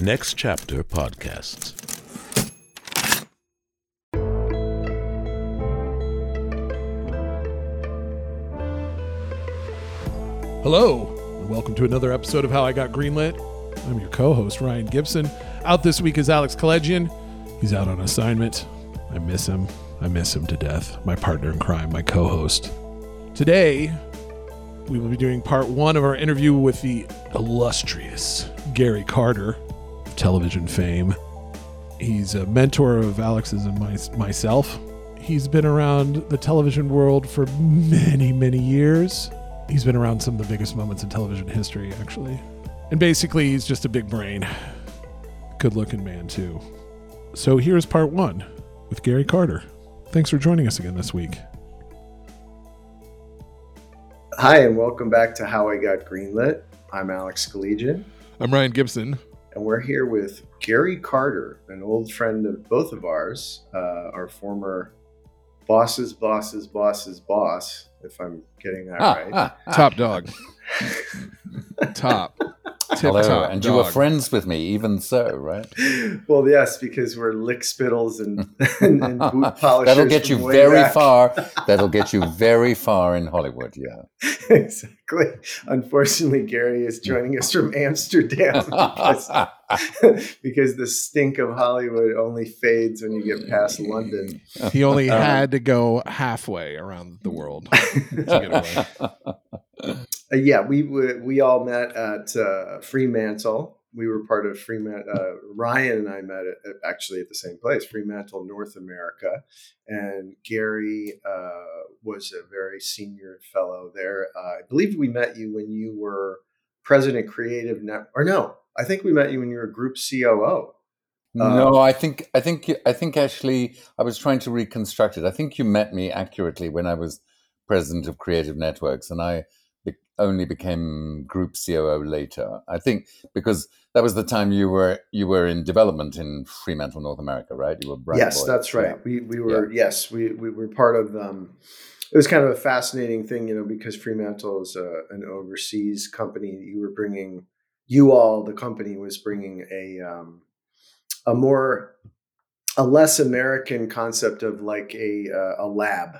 Next Chapter Podcasts. Hello, and welcome to another episode of How I Got Greenlit. I'm your co host, Ryan Gibson. Out this week is Alex Keledjian. He's out on assignment. I miss him. I miss him to death. My partner in crime, my co host. Today, we will be doing part one of our interview with the illustrious Gary Carter television fame. He's a mentor of Alex's and my, myself. He's been around the television world for many, many years. He's been around some of the biggest moments in television history, actually. And basically, he's just a big brain. Good looking man, too. So here's part one with Gary Carter. Thanks for joining us again this week. Hi, and welcome back to How I Got Greenlit. I'm Alex Keledjian, I'm Ryan Gibson. And we're here with Gary Carter, an old friend of both of ours, uh, our former boss's boss's boss's boss, if I'm getting that Ah, right. ah, ah. Top dog. Top. Tip Hello, top and you were friends with me, even so, right? Well, yes, because we're lick spittles and, and, and boot polishers. That'll get you way very back. far. That'll get you very far in Hollywood. Yeah. exactly. Unfortunately, Gary is joining us from Amsterdam because, because the stink of Hollywood only fades when you get past London. He only Um, had to go halfway around the world to get away. Uh, yeah, we we we all met at uh, Fremantle. We were part of Fremantle. Uh, Ryan and I met at, actually at the same place, Fremantle, North America, and Gary uh, was a very senior fellow there. Uh, I believe we met you when you were president creative net, or no, I think we met you when you were group COO. no, I think I think I think actually I was trying to reconstruct it. I think you met me accurately when I was president of Creative Networks, and I only became group COO later. I think because that was the time you were you were in development in Fremantle, North America, right? You were Bright yes, that's right. yeah. We we were yes we we were part of. Um, it was kind of a fascinating thing, you know, because Fremantle is a, an overseas company. You were bringing you all the company was bringing a um, a more a less American concept of like a uh, a lab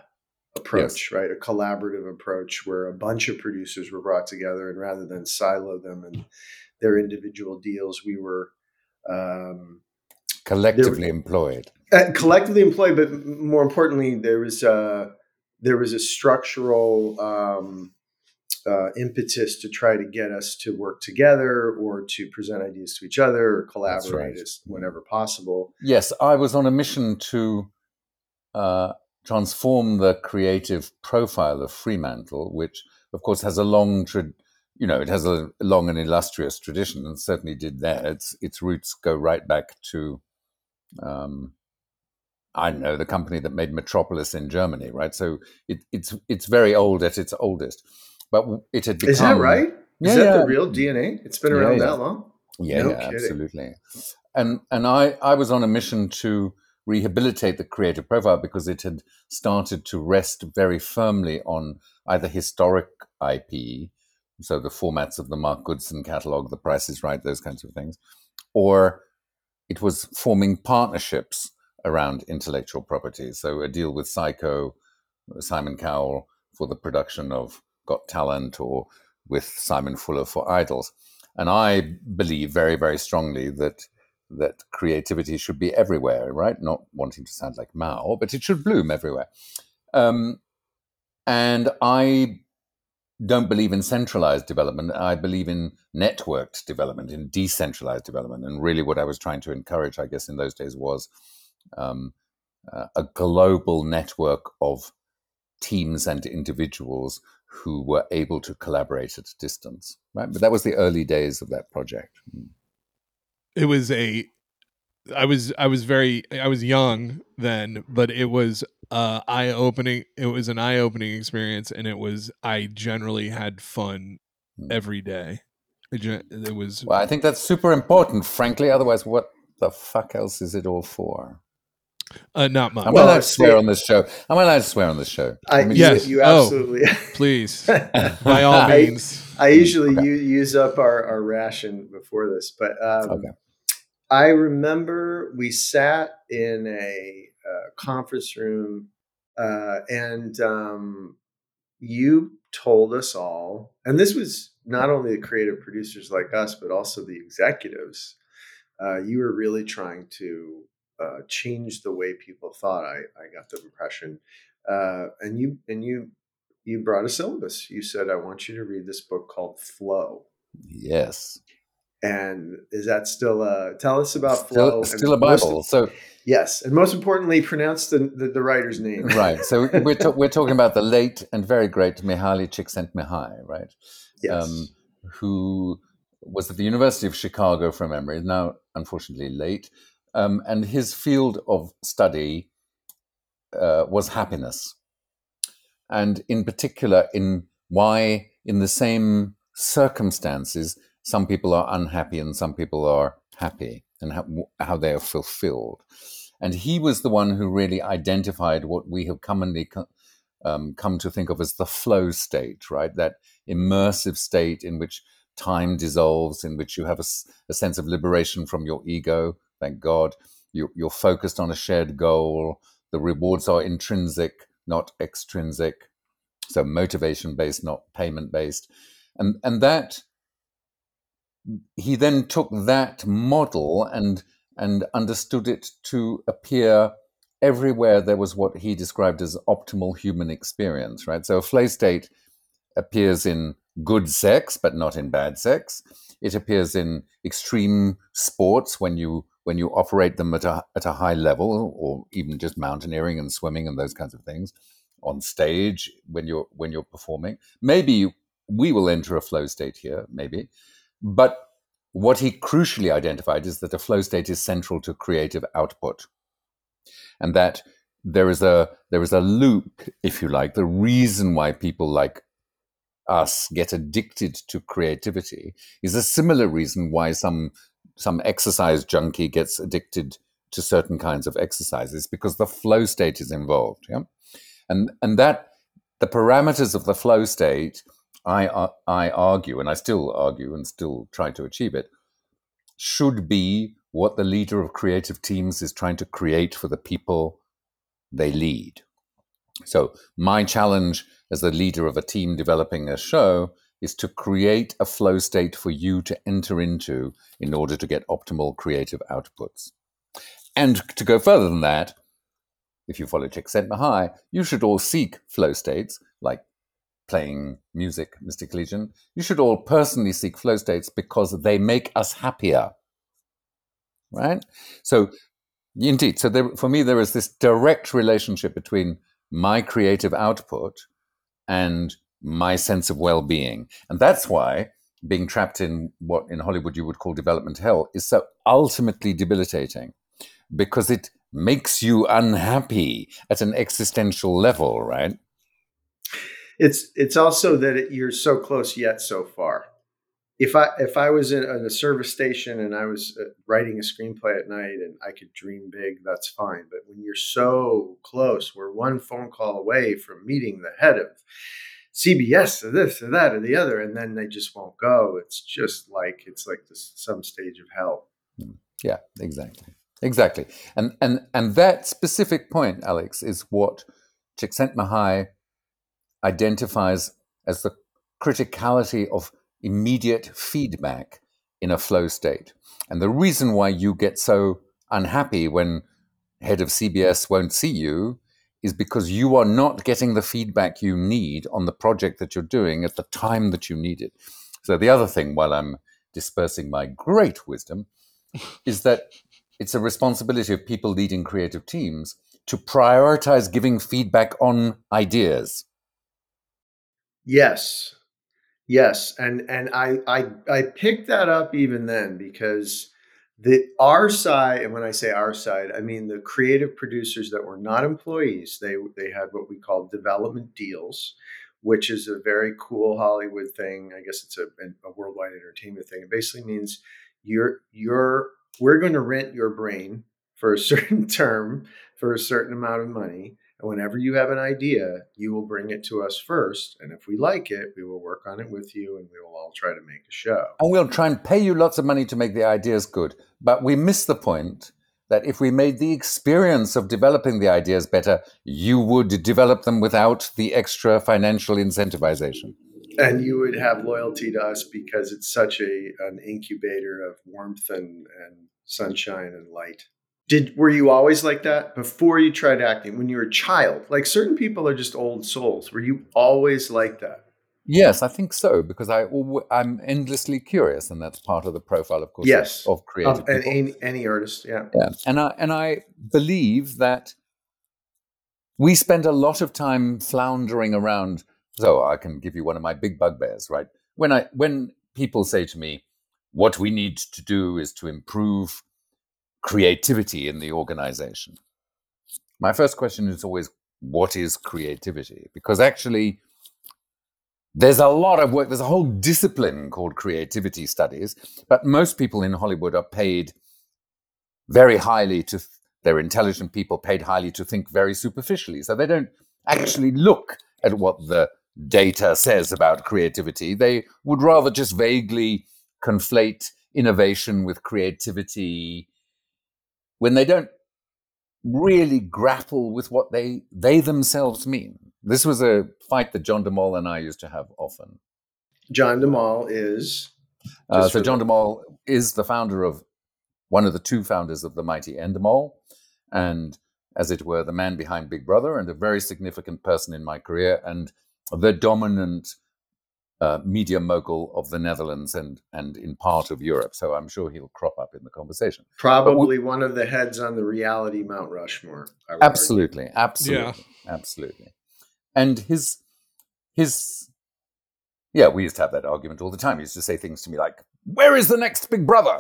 approach, right? A collaborative approach where a bunch of producers were brought together, and rather than silo them and their individual deals, we were um, collectively employed. uh, collectively employed, but more importantly, there was a there was a structural um, uh, impetus to try to get us to work together or to present ideas to each other or collaborate right. as whenever possible. Yes, I was on a mission to uh, transform the creative profile of Fremantle, which, of course, has a long, tra- you know, it has a long and illustrious tradition, and certainly did that. Its its roots go right back to, um, I don't know, the company that made Metropolis in Germany, right? So it, it's it's very old at its oldest, but it had become. Is that right? Is that yeah. the real DNA? It's been Yeah, around yeah. that long. Yeah, No yeah, kidding. absolutely. And and I I was on a mission to rehabilitate the creative profile because it had started to rest very firmly on either historic IP, so the formats of the Mark Goodson catalog, The Price is Right, those kinds of things, or it was forming partnerships around intellectual property. So a deal with Syco, Simon Cowell for the production of Got Talent, or with Simon Fuller for Idols. And I believe very, very strongly that that creativity should be everywhere, right? Not wanting to sound like Mao, but it should bloom everywhere. Um, and I don't believe in centralized development. I believe in networked development, in decentralized development. And really, what I was trying to encourage, I guess, in those days was um, uh, a global network of teams and individuals who were able to collaborate at a distance, right? But that was the early days of that project. It was a I was I was very I was young then, but it was uh eye opening it was an eye opening experience and it was I generally had fun Hmm. every day. It, it was Well, I think that's super important, frankly. Otherwise, what the fuck else is it all for? uh, not much. Am Well, I allowed to swear on this show? Am I allowed to swear on this show? I, mean, Yes. you, you Oh. absolutely. Please, by all I- means. I usually Okay. u- use up our, our ration before this, but um, Okay. I remember we sat in a, uh, conference room, uh, and um, you told us all, and this was not only the creative producers like us, but also the executives. Uh, you were really trying to uh, change the way people thought. I, I got the impression, uh, and you and you you brought a syllabus. You said, "I want you to read this book called Flow." Yes. And is that still uh tell us about Still, flow? still a and most- Bible. So yes, and most importantly, pronounce the, the, the writer's name. right. So we're ta- we're talking about the late and very great Mihaly Csikszentmihalyi, right? Yes. um, who was at the University of Chicago from memory, now unfortunately late. Um, and his field of study uh, was happiness. And in particular, in why, in the same circumstances, some people are unhappy and some people are happy, and how, how they are fulfilled. And he was the one who really identified what we have commonly co- um, come to think of as the flow state, right? That immersive state in which time dissolves, in which you have a sense of liberation from your ego. Thank God. You, you're focused on a shared goal. The rewards are intrinsic, not extrinsic. So motivation based, not payment based. And, and that, he then took that model and, and understood it to appear everywhere there was what he described as optimal human experience, right? So a flow state appears in good sex, but not in bad sex. It appears in extreme sports when you when you operate them at a at a high level, or even just mountaineering and swimming and those kinds of things. On stage when you're when you're performing, maybe we will enter a flow state here, maybe. But what he crucially identified is that a flow state is central to creative output and that there is a there is a loop, if you like. The reason why people like us get addicted to creativity is a similar reason why some some exercise junkie gets addicted to certain kinds of exercises because the flow state is involved. Yeah, and and that the parameters of the flow state, I ar- I argue, and I still argue, and still try to achieve it, should be what the leader of creative teams is trying to create for the people they lead. So, my challenge as the leader of a team developing a show is to create a flow state for you to enter into in order to get optimal creative outputs. And to go further than that, if you follow Csikszentmihalyi, you should all seek flow states like playing music, Mystic Legion. You should all personally seek flow states because they make us happier. Right? So, indeed, so there, for me, there is this direct relationship between my creative output and my sense of well being. And that's why being trapped in what in Hollywood you would call development hell is so ultimately debilitating because it makes you unhappy at an existential level, right? It's it's also that it, you're so close yet so far. If I if I was in, in a service station and I was uh, writing a screenplay at night and I could dream big, that's fine. But when you're so close, we're one phone call away from meeting the head of CBS or this or that or the other, and then they just won't go. It's just like it's like this some stage of hell. Yeah, exactly. Exactly. And and and that specific point, Alex, is what Csikszentmihalyi identifies as the criticality of immediate feedback in a flow state. And the reason why you get so unhappy when head of CBS won't see you is because you are not getting the feedback you need on the project that you're doing at the time that you need it. So the other thing while I'm dispersing my great wisdom is that it's a responsibility of people leading creative teams to prioritize giving feedback on ideas. Yes, yes, and and I I I picked that up even then because the our side, and when I say our side, I mean the creative producers that were not employees. They they had what we call development deals, which is a very cool Hollywood thing. I guess it's a, a worldwide entertainment thing. It basically means you're you're we're going to rent your brain for a certain term for a certain amount of money And whenever you have an idea, you will bring it to us first. And if we like it, we will work on it with you and we will all try to make a show. And we'll try and pay you lots of money to make the ideas good. But we miss the point that if we made the experience of developing the ideas better, you would develop them without the extra financial incentivization. And you would have loyalty to us because it's such a an incubator of warmth and, and sunshine and light. Did were you always like that before you tried acting when you were a child? Like certain people are just old souls. Were you always like that? Yes, I think so because I I'm endlessly curious, and that's part of the profile, of course, of- Yes. of, creative Of- and people. any, any artist, yeah. Yeah, and I and I believe that we spend a lot of time floundering around. So I can give you one of my big bugbears, right? When I when people say to me, "What we need to do is to improve creativity in the organization," my first question is always, "What is creativity?" Because actually. There's a lot of work, there's a whole discipline called creativity studies, but most people in Hollywood are paid very highly to they're intelligent people paid highly to think very superficially so they don't actually look at what the data says about creativity they would rather just vaguely conflate innovation with creativity when they don't really grapple with what they they themselves mean. This was a fight that john de Mol and i used to have often. John de Mol is uh, so John de Mol is the founder of one of the two founders of the mighty Endemol, and as it were, the man behind Big Brother, and a very significant person in my career, and the dominant uh, media mogul of the Netherlands and and in part of Europe. So I'm sure he'll crop up in the conversation. probably one of the heads on the reality Mount Rushmore. I would argue. Absolutely, absolutely, absolutely. And his his yeah, we used to have that argument all the time. He used to say things to me like, "Where is the next Big Brother?"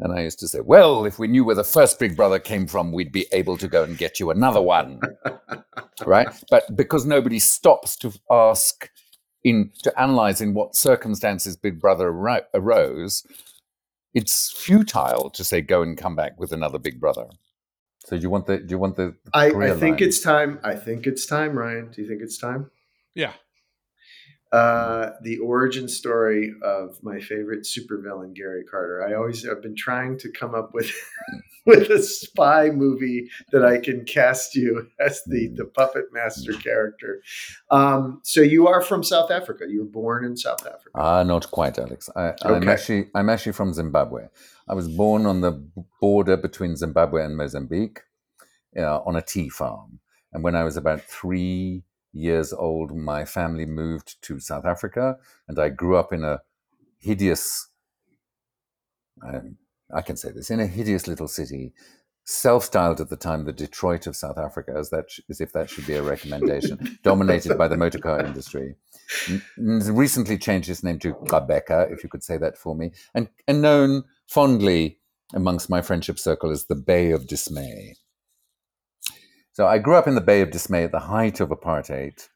And I used to say, "Well, if we knew where the first Big Brother came from, we'd be able to go and get you another one." right? But because nobody stops to ask in to analyze in what circumstances Big Brother aro- arose, it's futile to say go and come back with another Big Brother. So do you want the do you want the I, I think line? it's time. I think it's time, Ryan. Do you think it's time? Yeah. Uh, the origin story of my favorite supervillain, Gary Carter. I always have been trying to come up with with a spy movie that I can cast you as the the puppet master character. Um, so you are from South Africa. You were born in South Africa. Ah, not quite, Alex. I, I'm actually I'm actually from Zimbabwe. I was born on the border between Zimbabwe and Mozambique, uh, on a tea farm. And when I was about three years old, my family moved to South Africa, and I grew up in a hideous. Um, I can say this in a hideous little city, self-styled at the time the Detroit of South Africa, as that sh- as if that should be a recommendation, dominated by the motor car industry. N- recently changed its name to Gqeberha, if you could say that for me, and, and known fondly amongst my friendship circle as the Bay of Dismay. So I grew up in the Bay of Dismay at the height of apartheid.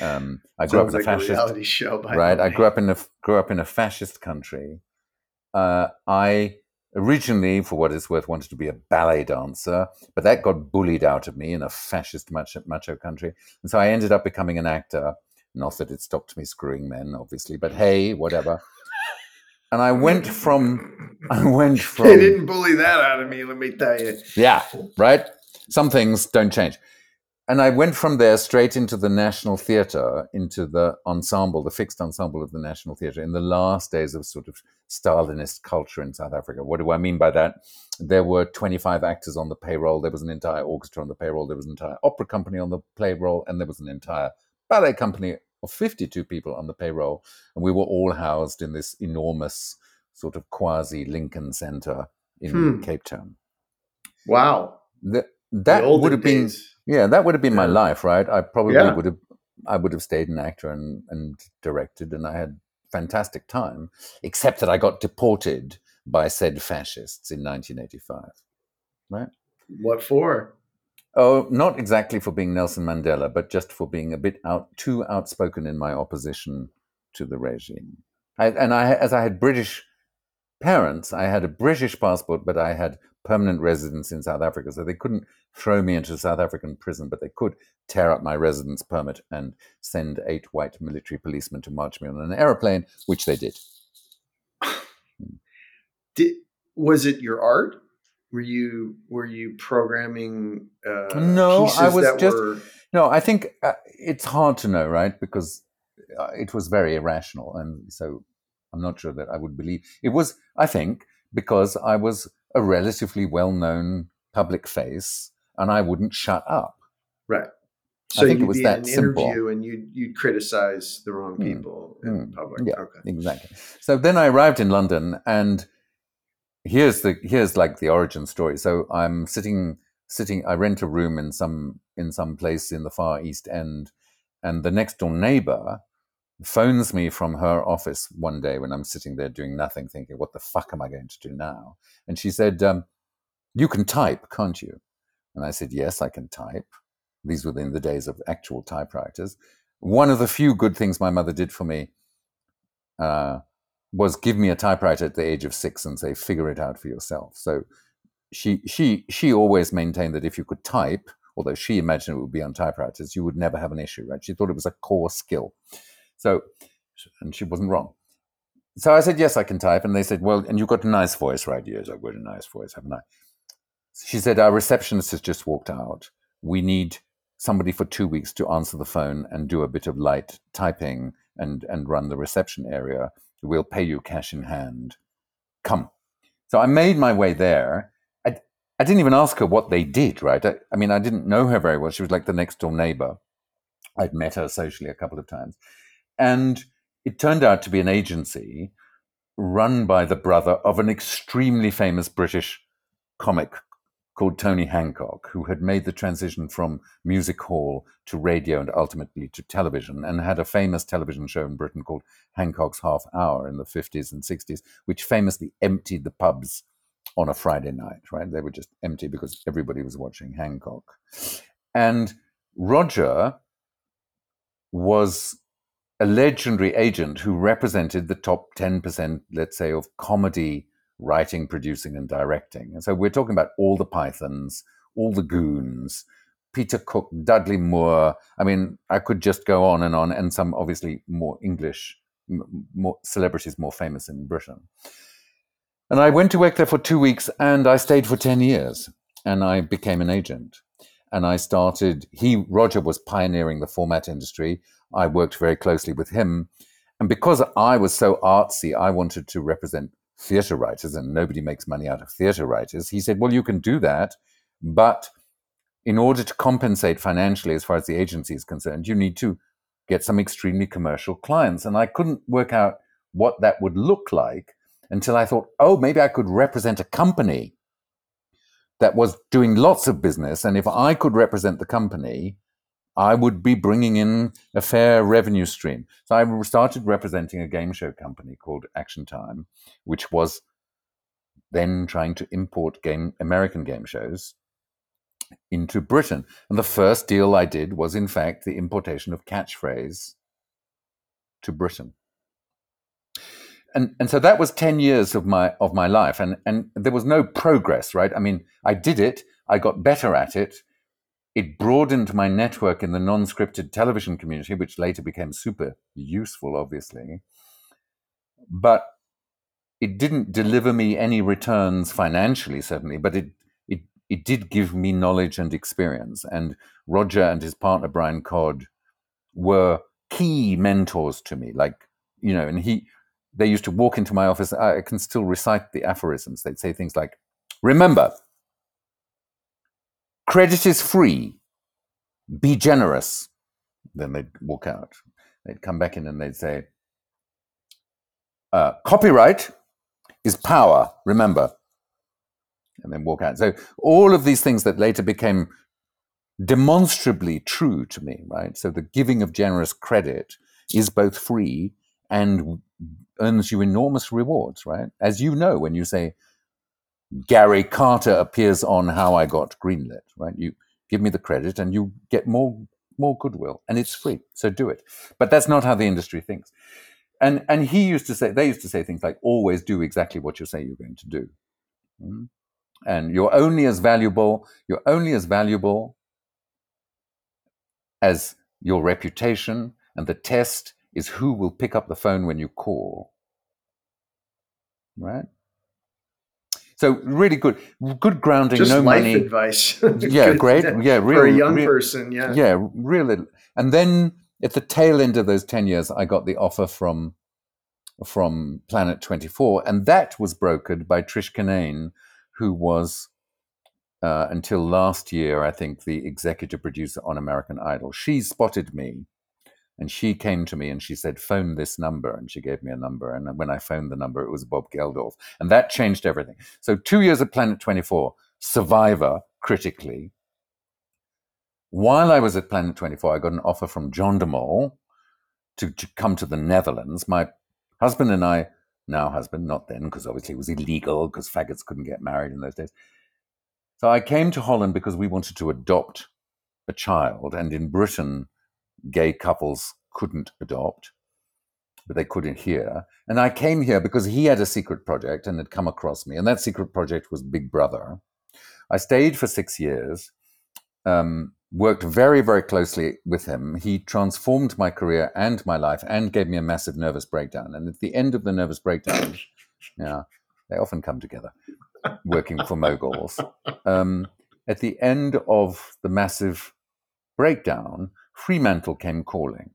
Um, I grew Sounds up in like a fascist, reality show. Right? I grew up in a grew up in a fascist country. Uh, I originally, for what it's worth, wanted to be a ballet dancer, but that got bullied out of me in a fascist macho, macho country, and so I ended up becoming an actor. Not that it stopped me screwing men, obviously, but hey, whatever. And I went from, I went from, They didn't bully that out of me. Let me tell you. yeah, right? Some things don't change. And I went from there straight into the National Theatre, into the ensemble, the fixed ensemble of the National Theatre in the last days of sort of Stalinist culture in South Africa. What do I mean by that? There were 25 actors on the payroll, there was an entire orchestra on the payroll, there was an entire opera company on the payroll, and there was an entire ballet company of 52 people on the payroll. And we were all housed in this enormous sort of quasi Lincoln Center in Hmm. Cape Town. Wow. The that would have been days. yeah, that would have been my life, right? I probably Yeah. would have I would have stayed an actor and, and directed and I had fantastic time, except that I got deported by said fascists in 1985. right What for? Oh, not exactly for being Nelson Mandela, but just for being a bit out too outspoken in my opposition to the regime. I, and I, as I had British parents, I had a British passport, but I had permanent residence in South Africa. So they couldn't throw me into South African prison, but they could tear up my residence permit and send eight white military policemen to march me on an aeroplane, which they did. Did was it your art? Were you were you programming? Uh, no, I was just were... no. I think uh, it's hard to know, right? Because uh, it was very irrational, and so I'm not sure that I would believe it was. I think because I was a relatively well-known public face, and I wouldn't shut up. Right. So I think it was that an simple. interview, and you'd, you'd criticize the wrong Mm. people in Mm. public. Yeah, Okay. exactly. So then I arrived in London, and here's the here's like the origin story. So I'm sitting sitting. I rent a room in some in some place in the far east end, and the next door neighbor phones me from her office one day when I'm sitting there doing nothing, thinking, "What the fuck am I going to do now?" And she said, um, "You can type, can't you?" And I said, "Yes, I can type." These were in the days of actual typewriters. One of the few good things my mother did for me uh, was give me a typewriter at the age of six and say, "Figure it out for yourself." So she she she always maintained that if you could type, although she imagined it would be on typewriters, you would never have an issue. Right? She thought it was a core skill. So, and she wasn't wrong. So I said, "Yes, I can type," and they said, "Well, and you've got a nice voice, right?" Yes, I've got a nice voice, haven't I? She said, "Our receptionist has just walked out. We need." somebody for two weeks to answer the phone and do a bit of light typing and and run the reception area. We'll pay you cash in hand. Come. So I made my way there. I, I didn't even ask her what they did, right? I, I mean, I didn't know her very well. She was like the next door neighbor. I'd met her socially a couple of times. And it turned out to be an agency run by the brother of an extremely famous British comic called Tony Hancock, who had made the transition from music hall to radio and ultimately to television, and had a famous television show in Britain called Hancock's Half Hour in the 50s and 60s, which famously emptied the pubs on a Friday night, right? They were just empty because everybody was watching Hancock. And Roger was a legendary agent who represented the top 10%, let's say, of comedy writing, producing, and directing. And so we're talking about all the Pythons, all the Goons, Peter Cook, Dudley Moore. I mean, I could just go on and on, and some obviously more English, more celebrities more famous in Britain. And I went to work there for two weeks, and I stayed for ten years, and I became an agent. And I started. He Roger was pioneering the format industry. I worked very closely with him, and because I was so artsy, I wanted to represent theatre writers, and nobody makes money out of theatre writers. He said, Well, you can do that, but in order to compensate financially as far as the agency is concerned, you need to get some extremely commercial clients. And I couldn't work out what that would look like until I thought, oh, maybe I could represent a company that was doing lots of business. And if I could represent the company, I would be bringing in a fair revenue stream. So I started representing a game show company called Action Time, which was then trying to import game American game shows into Britain. And the first deal I did was, in fact, the importation of catchphrase to Britain. And, and so that was 10 years of my of my life. And, and there was no progress right? I mean i did it. I got better at it. It broadened my network in the non-scripted television community which later became super useful obviously. But it didn't deliver me any returns financially certainly but it it it did give me knowledge and experience. And roger and his partner brian codd were key mentors to me. Like you know and he they used to walk into my office. I can still recite the aphorisms. They'd say things like remember credit is free. Be generous. Then they'd walk out. They'd come back in and they'd say uh, copyright is power remember. And then walk out. So all of these things that later became demonstrably true to me right? So the giving of generous credit is both free and earns you enormous rewards right? As you know when you say gary carter appears on how i got greenlit right? You give me the credit and you get more more goodwill and it's free so do it. But that's not how the industry thinks. And and he used to say they used to say things like always do exactly what you say you're going to do. Mhm. and you're only as valuable you're only as valuable as your reputation and the test is who will pick up the phone when you call right so really good good grounding Just no life money advice. yeah Good great Yeah, real, for a young re- person. Yeah. yeah, really. And then at the tail end of those ten years, I got the offer from from Planet Twenty Four, and that was brokered by Trish Kinane, who was uh, until last year, I think, the executive producer on American Idol. She spotted me, and she came to me and she said, "Phone this number," and she gave me a number. And when I phoned the number, it was Bob Geldof, and that changed everything. So two years at Planet Twenty Four, Survivor, critically. While I was at Planet 24, I got an offer from John de Mol to, to come to the Netherlands. My husband and I, now husband, not then, because obviously it was illegal because faggots couldn't get married in those days. So I came to Holland because we wanted to adopt a child. And in Britain, gay couples couldn't adopt, but they couldn't here. And I came here because he had a secret project and had come across me. And that secret project was Big Brother. I stayed for six years. Um, worked very, very closely with him. He transformed my career and my life and gave me a massive nervous breakdown. And at the end of the nervous breakdown, yeah, they often come together, working for moguls. Um, at the end of the massive breakdown, Fremantle came calling.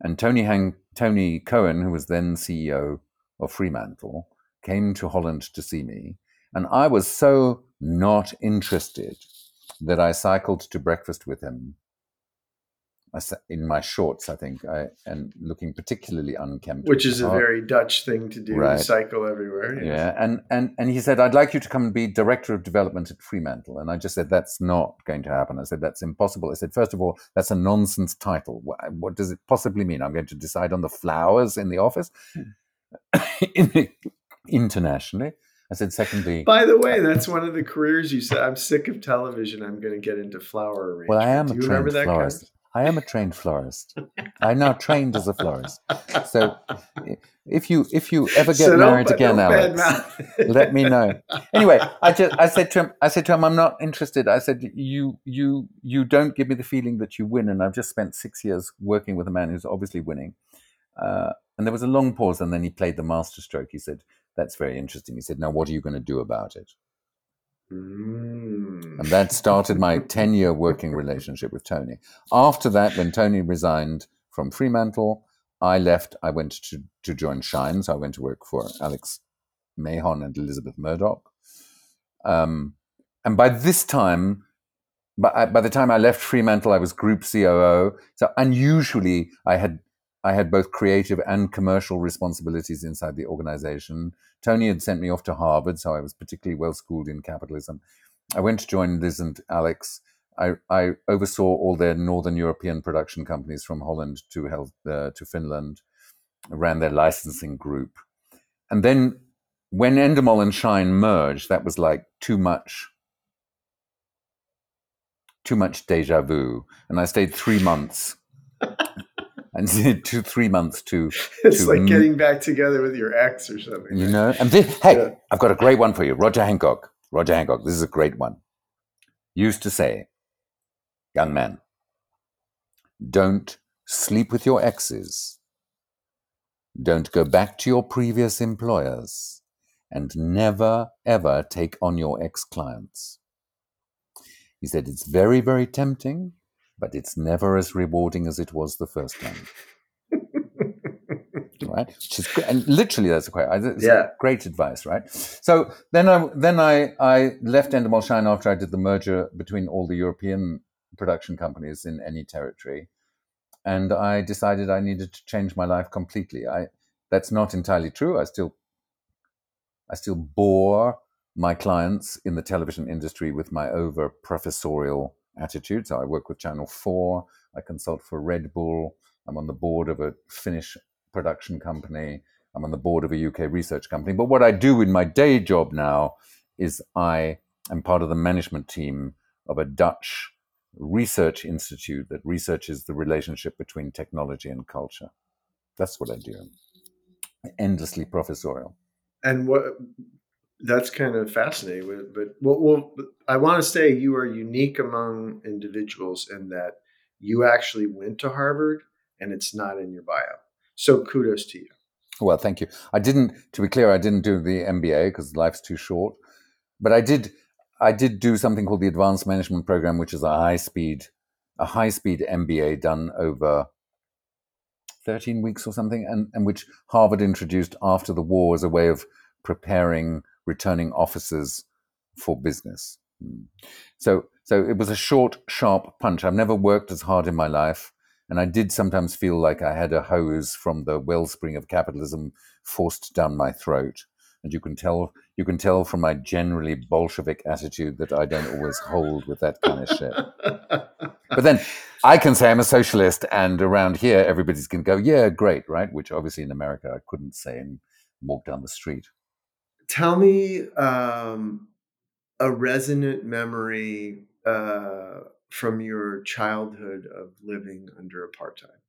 And Tony, Tony Cohen, who was then CEO of Fremantle, came to Holland to see me. And I was so not interested that I cycled to breakfast with him in my shorts, I think, I, and looking particularly unkempt. Which is a heart. very Dutch thing to do. Right. Cycle everywhere. yes. Yeah, and, and and he said, "I'd like you to come and be director of development at Fremantle." And I just said, "That's not going to happen." I said, "That's impossible." I said, first of all, that's a nonsense title. What, what does it possibly mean? I'm going to decide on the flowers in the office, hmm. in the, internationally." I said, "Secondly, By the way, uh, that's one of the careers you said. I'm sick of television. I'm going to get into flower arrangement. well, I am Do a you remember trained that florist. I am a trained florist. I'm now trained as a florist. So, if you if you ever get So married don't again, Alex." let me know. Anyway, I just I said to him, I said to him, I'm not interested. I said, you you you don't give me the feeling that you win, and I've just spent six years working with a man who's obviously winning. Uh, and there was a long pause, and then he played the masterstroke. He said, "That's very interesting." He said, "Now, what are you going to do about it?" Mm. And that started my 10 year working relationship with Tony. After that, when Tony resigned from Fremantle, I left. I went to, to join Shine. So I went to work for Alex Mahon and Elizabeth Murdoch. Um, and by this time, by, by the time I left Fremantle, I was group COO. So unusually, I had I had both creative and commercial responsibilities inside the organization. Tony had sent me off to Harvard, so I was particularly well schooled in capitalism. I went to join Liz and Alex. I, I oversaw all their Northern European production companies from Holland to Hel- uh, to Finland, ran their licensing group. And then when Endemol and Shine merged, that was like too much too much deja vu. And I stayed three months. And two three months to It's to like m- getting back together with your ex or something. you know and this, hey Yeah. i've got a great one for you roger hancock roger hancock this is a great one used to say young man don't sleep with your exes don't go back to your previous employers and never ever take on your ex clients he said it's very very tempting but it's never as rewarding as it was the first time right? Which is great. and literally that's it's Yeah. great advice, right? So then I then I I left Endemol Shine after I did the merger between all the European production companies in any territory, and I decided I needed to change my life completely. I that's not entirely true. I still I still bore my clients in the television industry with my over professorial attitude. So I work with Channel 4, I consult for Red Bull, I'm on the board of a Finnish production company, I'm on the board of a UK research company. But what I do in my day job now is I am part of the management team of a Dutch research institute that researches the relationship between technology and culture. That's what I do. Endlessly professorial. And what that's kind of fascinating. But, well, well, I want to say you are unique among individuals in that you actually went to Harvard and it's not in your bio. So kudos to you. Well, thank you. I didn't, to be clear, I didn't do the MBA because life's too short. But I did, I did do something called the Advanced Management Program, which is a high speed, a high speed MBA done over 13 weeks or something, and, and which Harvard introduced after the war as a way of preparing returning officers for business. Hmm. So, so it was a short, sharp punch. I've never worked as hard in my life. And I did sometimes feel like I had a hose from the wellspring of capitalism forced down my throat. And you can tell you can tell from my generally Bolshevik attitude that I don't always hold with that kind of shit. but then I can say I'm a socialist, and around here everybody's going to go, "Yeah, great, right?" Which obviously in America I couldn't say and walk down the street. Tell me um, a resonant memory uh, from your childhood of living under apartheid.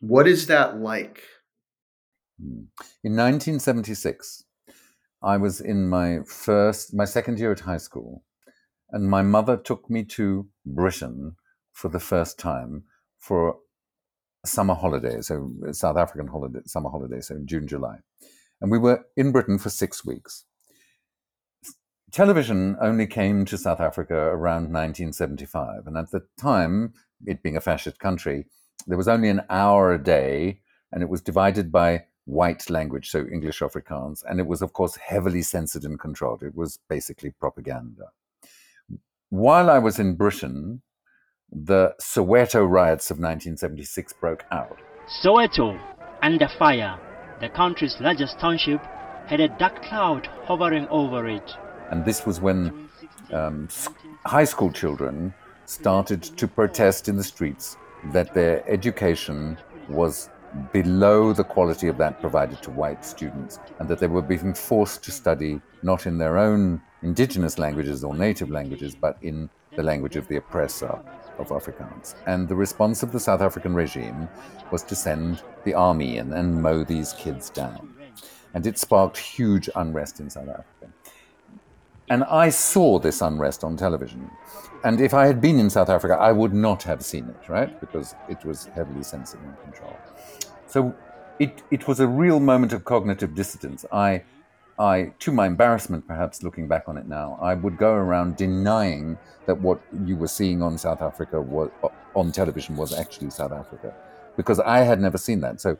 What is that like? Hmm. In 1976, I was in my first, my second year at high school, and my mother took me to Britain for the first time for summer holidays, so South African holiday, summer holiday, so June, July. And we were in Britain for six weeks television only came to South Africa around 1975. And at the time, it being a fascist country, there was only an hour a day, and it was divided by white language, so English Afrikaans. And it was, of course, heavily censored and controlled. It was basically propaganda. While I was in Britain, the Soweto riots of 1976 broke out. Soweto, under fire, the country's largest township, had a dark cloud hovering over it. And this was when um, high school children started to protest in the streets that their education was below the quality of that provided to white students, and that they were being forced to study not in their own indigenous languages or native languages, but in the language of the oppressor of Afrikaans. And the response of the South African regime was to send the army in and mow these kids down. And it sparked huge unrest in South Africa. And I saw this unrest on television. And if I had been in South Africa, I would not have seen it, right? Because it was heavily censored and controlled. So it, it was a real moment of cognitive dissonance. I, I, to my embarrassment, perhaps looking back on it now, I would go around denying that what you were seeing on South Africa was on television was actually South Africa, because I had never seen that. So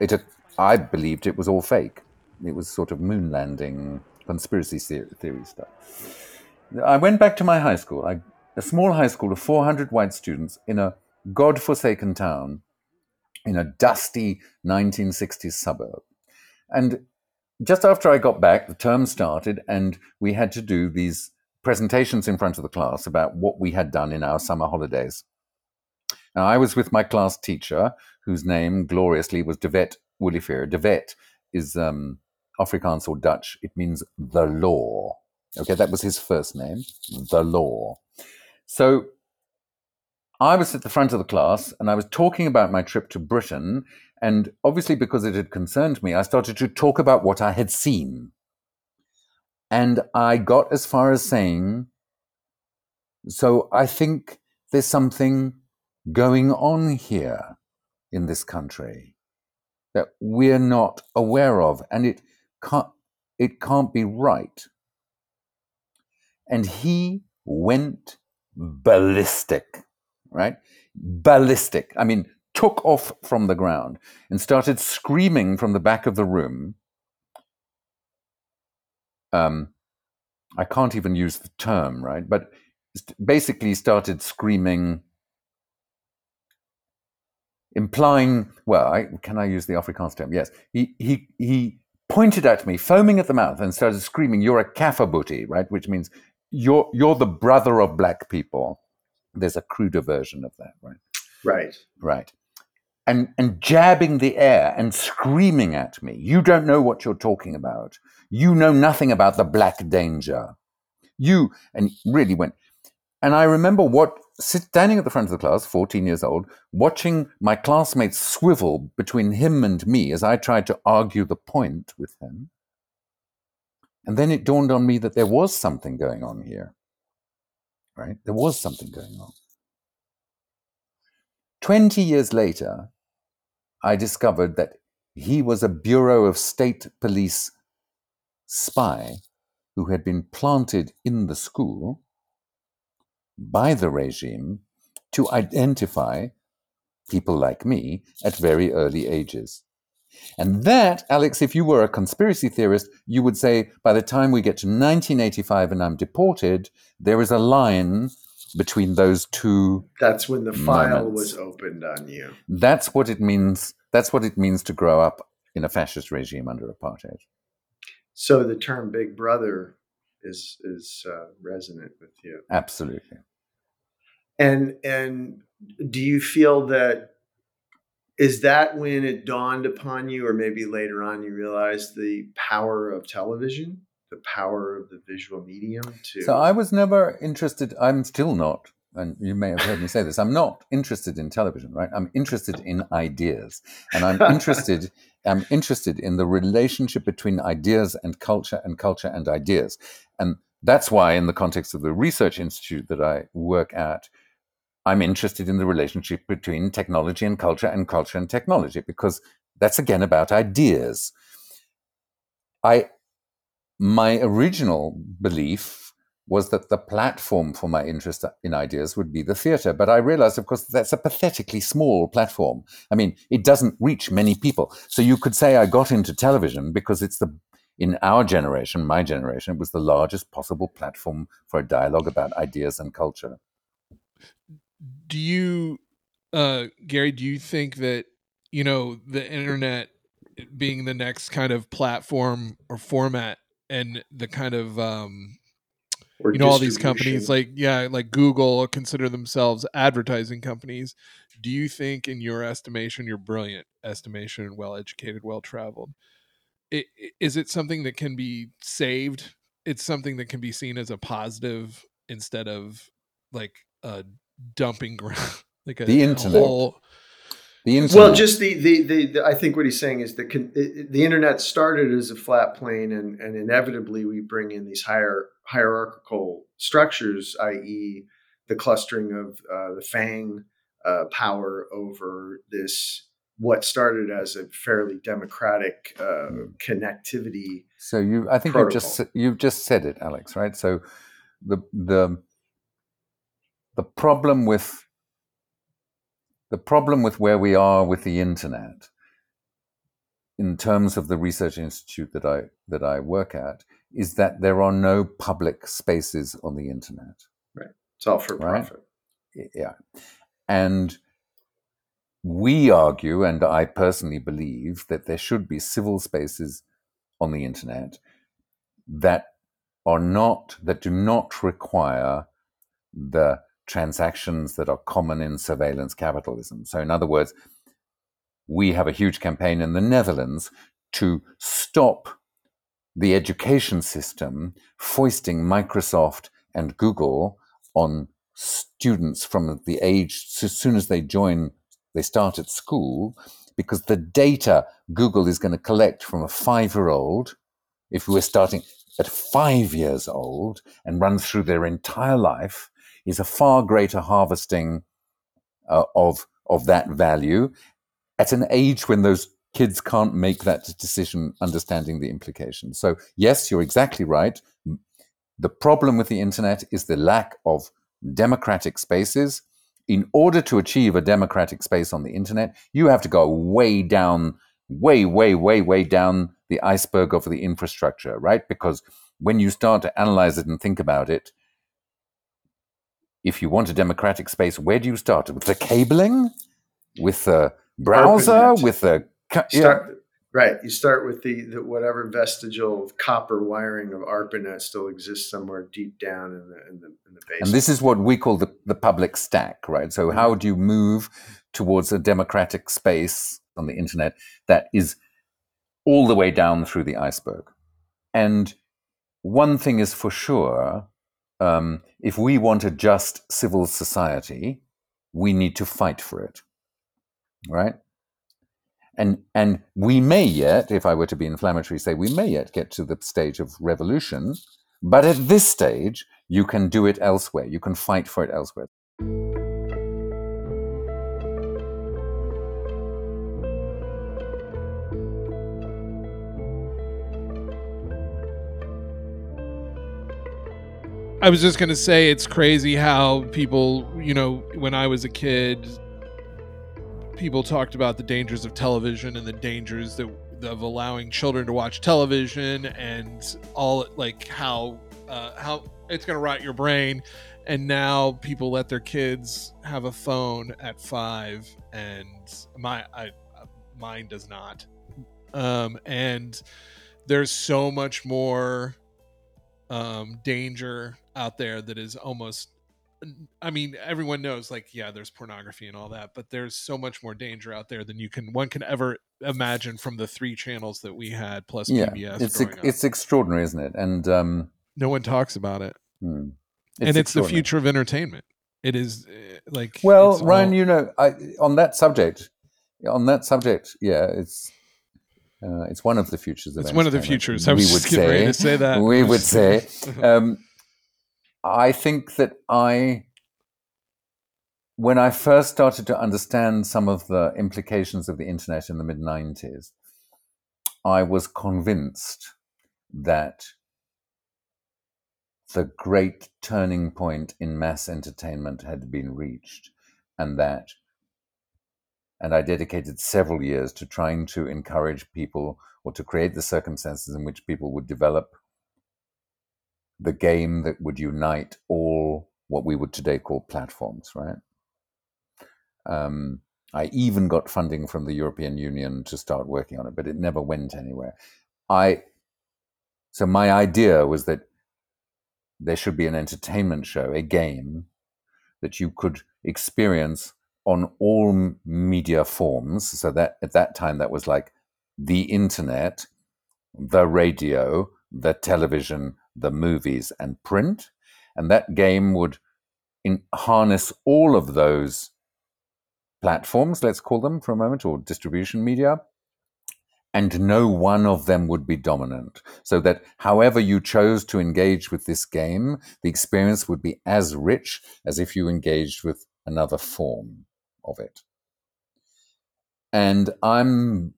it, I believed it was all fake. It was sort of moon landing conspiracy theory stuff. I went back to my high school, I, a small high school of 400 white students in a god-forsaken town in a dusty 1960s suburb. And just after I got back, the term started, and we had to do these presentations in front of the class about what we had done in our summer holidays. Now, I was with my class teacher, whose name gloriously was De Wet Woolifear. De Wet is um, Afrikaans or Dutch, it means the law. Okay, that was his first name, the law. So I was at the front of the class and I was talking about my trip to Britain. And obviously, because it had concerned me, I started to talk about what I had seen. And I got as far as saying, So I think there's something going on here in this country that we're not aware of. And it can't, it can't be right. And he went ballistic, right? Ballistic. I mean, took off from the ground and started screaming from the back of the room. Um, I can't even use the term, right? But basically started screaming, implying, well, I, can I use the Afrikaans term? Yes. He, he, he pointed at me, foaming at the mouth, and started screaming, "You're a kafferboetie," right? Which means you're you're the brother of black people. There's a cruder version of that, right? Right. Right. And and jabbing the air and screaming at me. You don't know what you're talking about. You know nothing about the black danger. You and really went. And I remember what standing at the front of the class, 14 years old, watching my classmates swivel between him and me as I tried to argue the point with him. And then it dawned on me that there was something going on here. Right? There was something going on. 20 years later, I discovered that he was a Bureau of State Police spy who had been planted in the school by the regime to identify people like me at very early ages. And that, Alex, if you were a conspiracy theorist, you would say by the time we get to 1985 and I'm deported, there is a line between those two. That's when the file moments. was opened on you. That's what it means. That's what it means to grow up in a fascist regime under apartheid. So the term "Big Brother" is is uh, resonant with you. Absolutely. And and do you feel that is that when it dawned upon you, or maybe later on you realized the power of television, the power of the visual medium to So I was never interested. I'm still not, and you may have heard me say this. I'm not interested in television, right? I'm interested in ideas, and I'm interested. I'm interested in the relationship between ideas and culture, and culture and ideas, and that's why, in the context of the research institute that I work at, I'm interested in the relationship between technology and culture, and culture and technology, because that's again about ideas. I my original belief was that the platform for my interest in ideas would be the theater. But I realized, of course, that's a pathetically small platform. I mean, it doesn't reach many people. So you could say I got into television because it's the, in our generation, my generation, it was the largest possible platform for a dialogue about ideas and culture. do you uh gary do you think that you know the internet being the next kind of platform or format and the kind of um or you know all these companies like yeah like google consider themselves advertising companies. Do you think in your estimation your brilliant estimation well educated well traveled is it something that can be saved? It's something that can be seen as a positive instead of like a dumping ground like a, The internet. whole- The internet. Well, just the, the the the I think what he's saying is the con- the internet started as a flat plane, and and inevitably we bring in these higher hierarchical structures, i.e., the clustering of uh, the FAANG uh, power over this what started as a fairly democratic uh, connectivity. So you, I think you've just you've just said it, Alex. Right. So the the the problem with the problem with where we are with the internet, in terms of the research institute that I that I work at, is that there are no public spaces on the internet. Right. It's all for Right. profit. Yeah. And we argue, and I personally believe, that there should be civil spaces on the internet that are not, that do not require the transactions that are common in surveillance capitalism. So, in other words, we have a huge campaign in the Netherlands to stop the education system foisting Microsoft and Google on students from the age as soon as they join they start at school because the data google is going to collect from a five year old if we're starting at five years old and run through their entire life is a far greater harvesting uh, of of that value at an age when those kids can't make that decision understanding the implications so yes you're exactly right the problem with the internet is the lack of democratic spaces. In order to achieve a democratic space on the internet, you have to go way down, way, way, way, way down the iceberg of the infrastructure, right? Because when you start to analyze it and think about it, if you want a democratic space, where do you start? With the cabling? With the browser? With the. co- yeah. Right. You start with the, the whatever vestigial copper wiring of ARPANET still exists somewhere deep down in the in the in the basement. And this is what we call the, the public stack, right? So, how do you move towards a democratic space on the internet that is all the way down through the iceberg? And one thing is for sure um, if we want a just civil society, we need to fight for it, right? And and we may yet, if I were to be inflammatory, say we may yet get to the stage of revolution, but at this stage, you can do it elsewhere. You can fight for it elsewhere. I was just gonna say it's crazy how people, you know, when I was a kid, people talked about the dangers of television and the dangers that of allowing children to watch television and all like how uh, how it's gonna rot your brain. And now people let their kids have a phone at five, and my I, mine does not. Um, and there's so much more um, danger out there that is almost I mean, everyone knows, like, yeah, there's pornography and all that, but there's so much more danger out there than you can one can ever imagine from the three channels that we had plus Yeah, PBS. it's up. it's extraordinary, isn't it? And um, no one talks about it, hmm, and it's the future of entertainment. It is uh, like Well, Ryan, all- you know, I, on that subject, on that subject, yeah, it's uh, it's one of the futures of It's one of the futures. I we was would just getting ready to say that. We would say. Um, I think that I, when I first started to understand some of the implications of the internet in the mid '90s, I was convinced that the great turning point in mass entertainment had been reached, and that and I dedicated several years to trying to encourage people or to create the circumstances in which people would develop the game that would unite all what we would today call platforms, right? Um, I even got funding from the European Union to start working on it, but it never went anywhere. I so my idea was that there should be an entertainment show, a game that you could experience on all media forms. So that at that time that was like the internet, the radio, the television, the movies, and print, and that game would in, harness all of those platforms. Let's call them for a moment, or distribution media. And no one of them would be dominant. So that however you chose to engage with this game, the experience would be as rich as if you engaged with another form of it. And I'm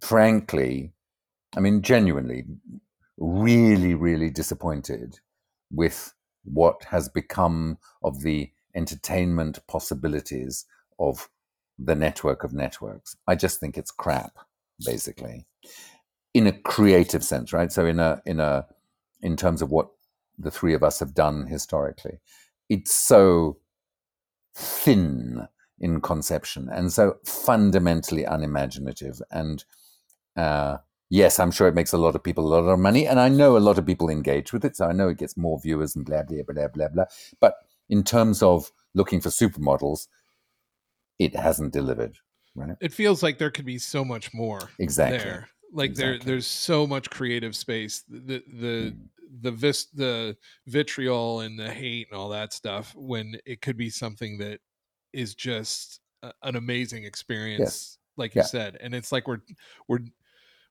frankly, I mean, genuinely, really, really disappointed with what has become of the entertainment possibilities of the network of networks. I just think it's crap, basically, in a creative sense, right? So in a in a in terms of what the three of us have done historically, it's so thin in conception and so fundamentally unimaginative and uh, yes i'm sure it makes a lot of people a lot of money and i know a lot of people engage with it so i know it gets more viewers and blah blah blah blah blah but in terms of looking for supermodels it hasn't delivered right it feels like there could be so much more exactly there. Like there, there's so much creative space. The the Mm. the vis the vitriol and the hate and all that stuff. When it could be something that is just a, an amazing experience, like you Yeah. said. And it's like we're we're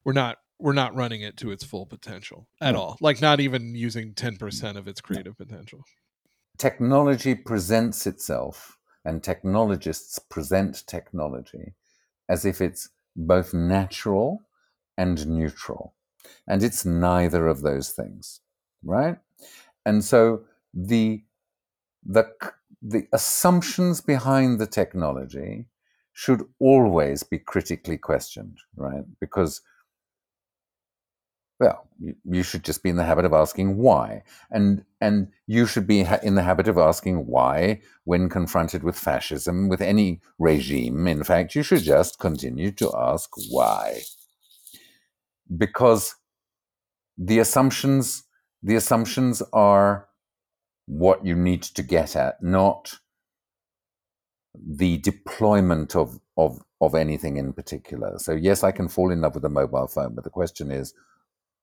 we're not we're not running it to its full potential at No. all. Like not even using ten percent of its creative potential. technology presents itself and technologists present technology as if it's both natural and neutral. And it's neither of those things, right? And so the the the assumptions behind the technology should always be critically questioned, right? Because well, you, should just be in the habit of asking why, and and you should be in the habit of asking why when confronted with fascism, with any regime. In fact, you should just continue to ask why, because the assumptions the assumptions are what you need to get at, not the deployment of of of anything in particular. So yes, I can fall in love with a mobile phone, but the question is,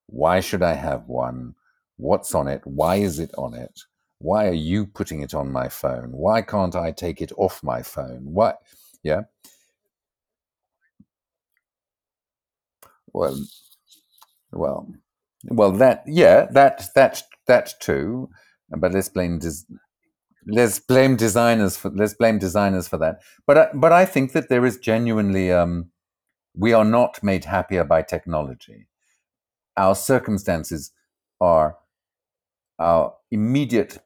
why should I have one? What's on it? Why is it on it? Why are you putting it on my phone? Why can't I take it off my phone? Why? Yeah. Well, well, well. That yeah, that that that too. But let's blame des- let's blame designers for let's blame designers for that. But I, but I think that there is genuinely um, we are not made happier by technology. Our circumstances are our immediate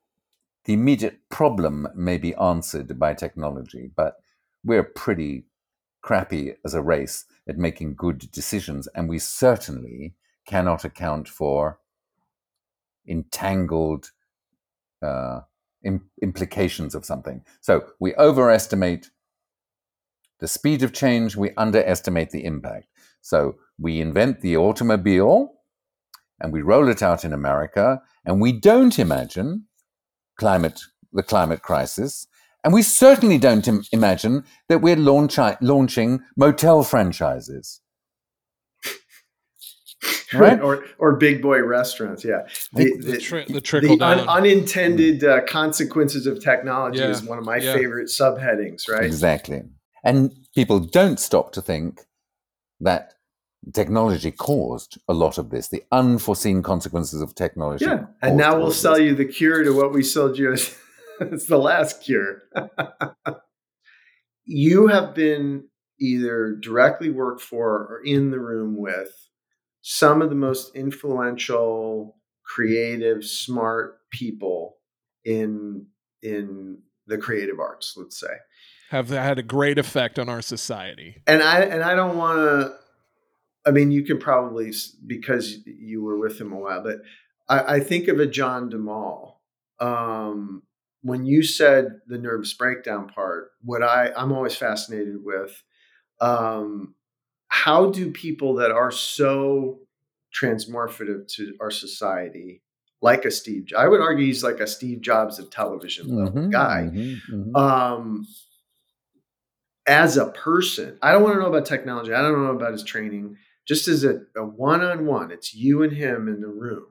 the immediate problem may be answered by technology, but we're pretty crappy as a race at making good decisions, and we certainly cannot account for entangled uh, Im- implications of something. So we overestimate the speed of change, we underestimate the impact. So we invent the automobile and we roll it out in America, and we don't imagine climate the climate crisis, and we certainly don't Im- imagine that we're launch- launching motel franchises. Right? or or big boy restaurants. Yeah, The, the, tri- the trickle the un- unintended uh, consequences of technology Yeah, is one of my yeah. favorite subheadings. Right? Exactly. And people don't stop to think that technology caused a lot of this, the unforeseen consequences of technology. Yeah, and now we'll sell this. you the cure to what we sold you as it's the last cure. you have been either directly worked for or in the room with some of the most influential, creative, smart people in in the creative arts, let's say. have had a great effect on our society. And I and I don't want to. I mean, you can probably because you were with him a while, but I, I think of a John de Mol. Um, when you said the nervous breakdown part, what I I'm always fascinated with, um, how do people that are so transmorphative to our society, like a Steve, I would argue he's like a Steve Jobs of television Mhm, guy. mhm, mhm. um as a person i don't want to know about technology i don't know about his training just as a, a one-on-one it's you and him in the room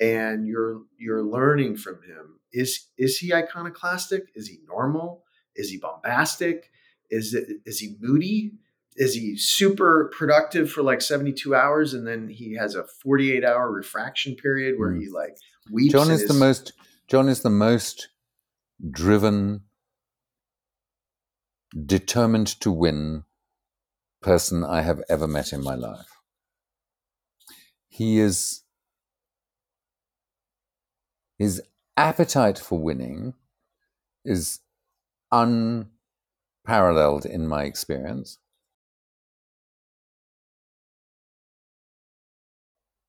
and you're you're learning from him. Is is he iconoclastic? Is he normal? Is he bombastic? Is it is he moody is he super productive for like 72 hours and then he has a 48 hour refraction period where Mm. he like weeps John is the most John is the most driven, determined to win person I have ever met in my life. He is his appetite for winning is unparalleled in my experience.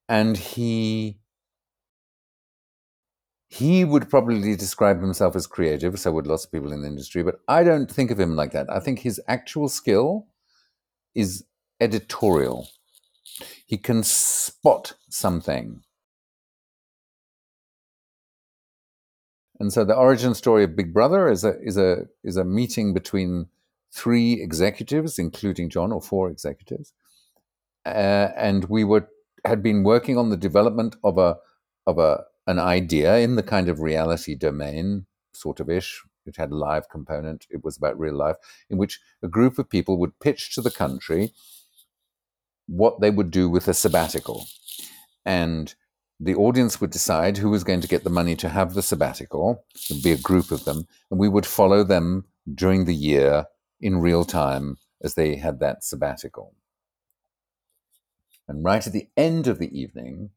And he he would probably describe himself as creative, so would lots of people in the industry, but I don't think of him like that. I think his actual skill is editorial. He can spot something. And so the origin story of Big Brother is a is a is a meeting between three executives, including John, or four executives, uh, and we were had been working on the development of a of a an idea in the kind of reality domain, sort of ish. It had a live component. It was about real life, in which a group of people would pitch to the country what they would do with a sabbatical, and the audience would decide who was going to get the money to have the sabbatical. There'd be a group of them, and we would follow them during the year in real time as they had that sabbatical. And right at the end of the evening,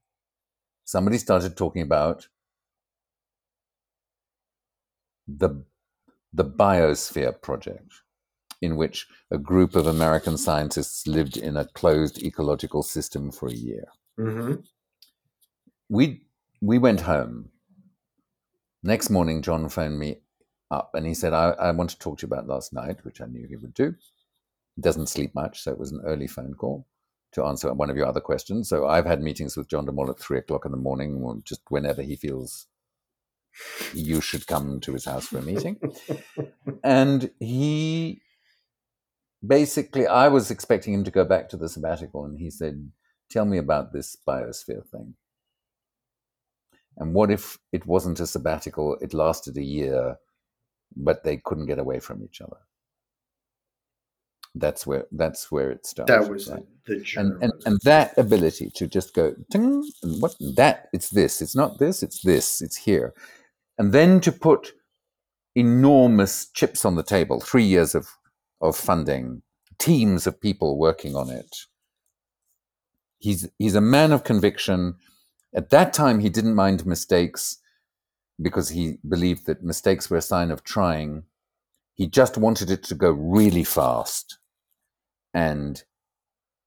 somebody started talking about the, the Biosphere Project, in which a group of American scientists lived in a closed ecological system for a year. Mhm. We, we went home. Next morning, John phoned me up and he said, I, I want to talk to you about last night, which I knew he would do. He doesn't sleep much, so it was an early phone call to answer one of your other questions. So I've had meetings with John de Mol at three o'clock in the morning, or just whenever he feels you should come to his house for a meeting. and he basically, I was expecting him to go back to the sabbatical, and he said, Tell me about this biosphere thing. And what if it wasn't a sabbatical? It lasted a year, but they couldn't get away from each other. That's where that's where it starts. That was right? the, the and, and and that ability to just go ting, what that it's this it's not this it's this it's here and then to put enormous chips on the table three years of of funding teams of people working on it he's he's a man of conviction at that time he didn't mind mistakes because he believed that mistakes were a sign of trying he just wanted it to go really fast and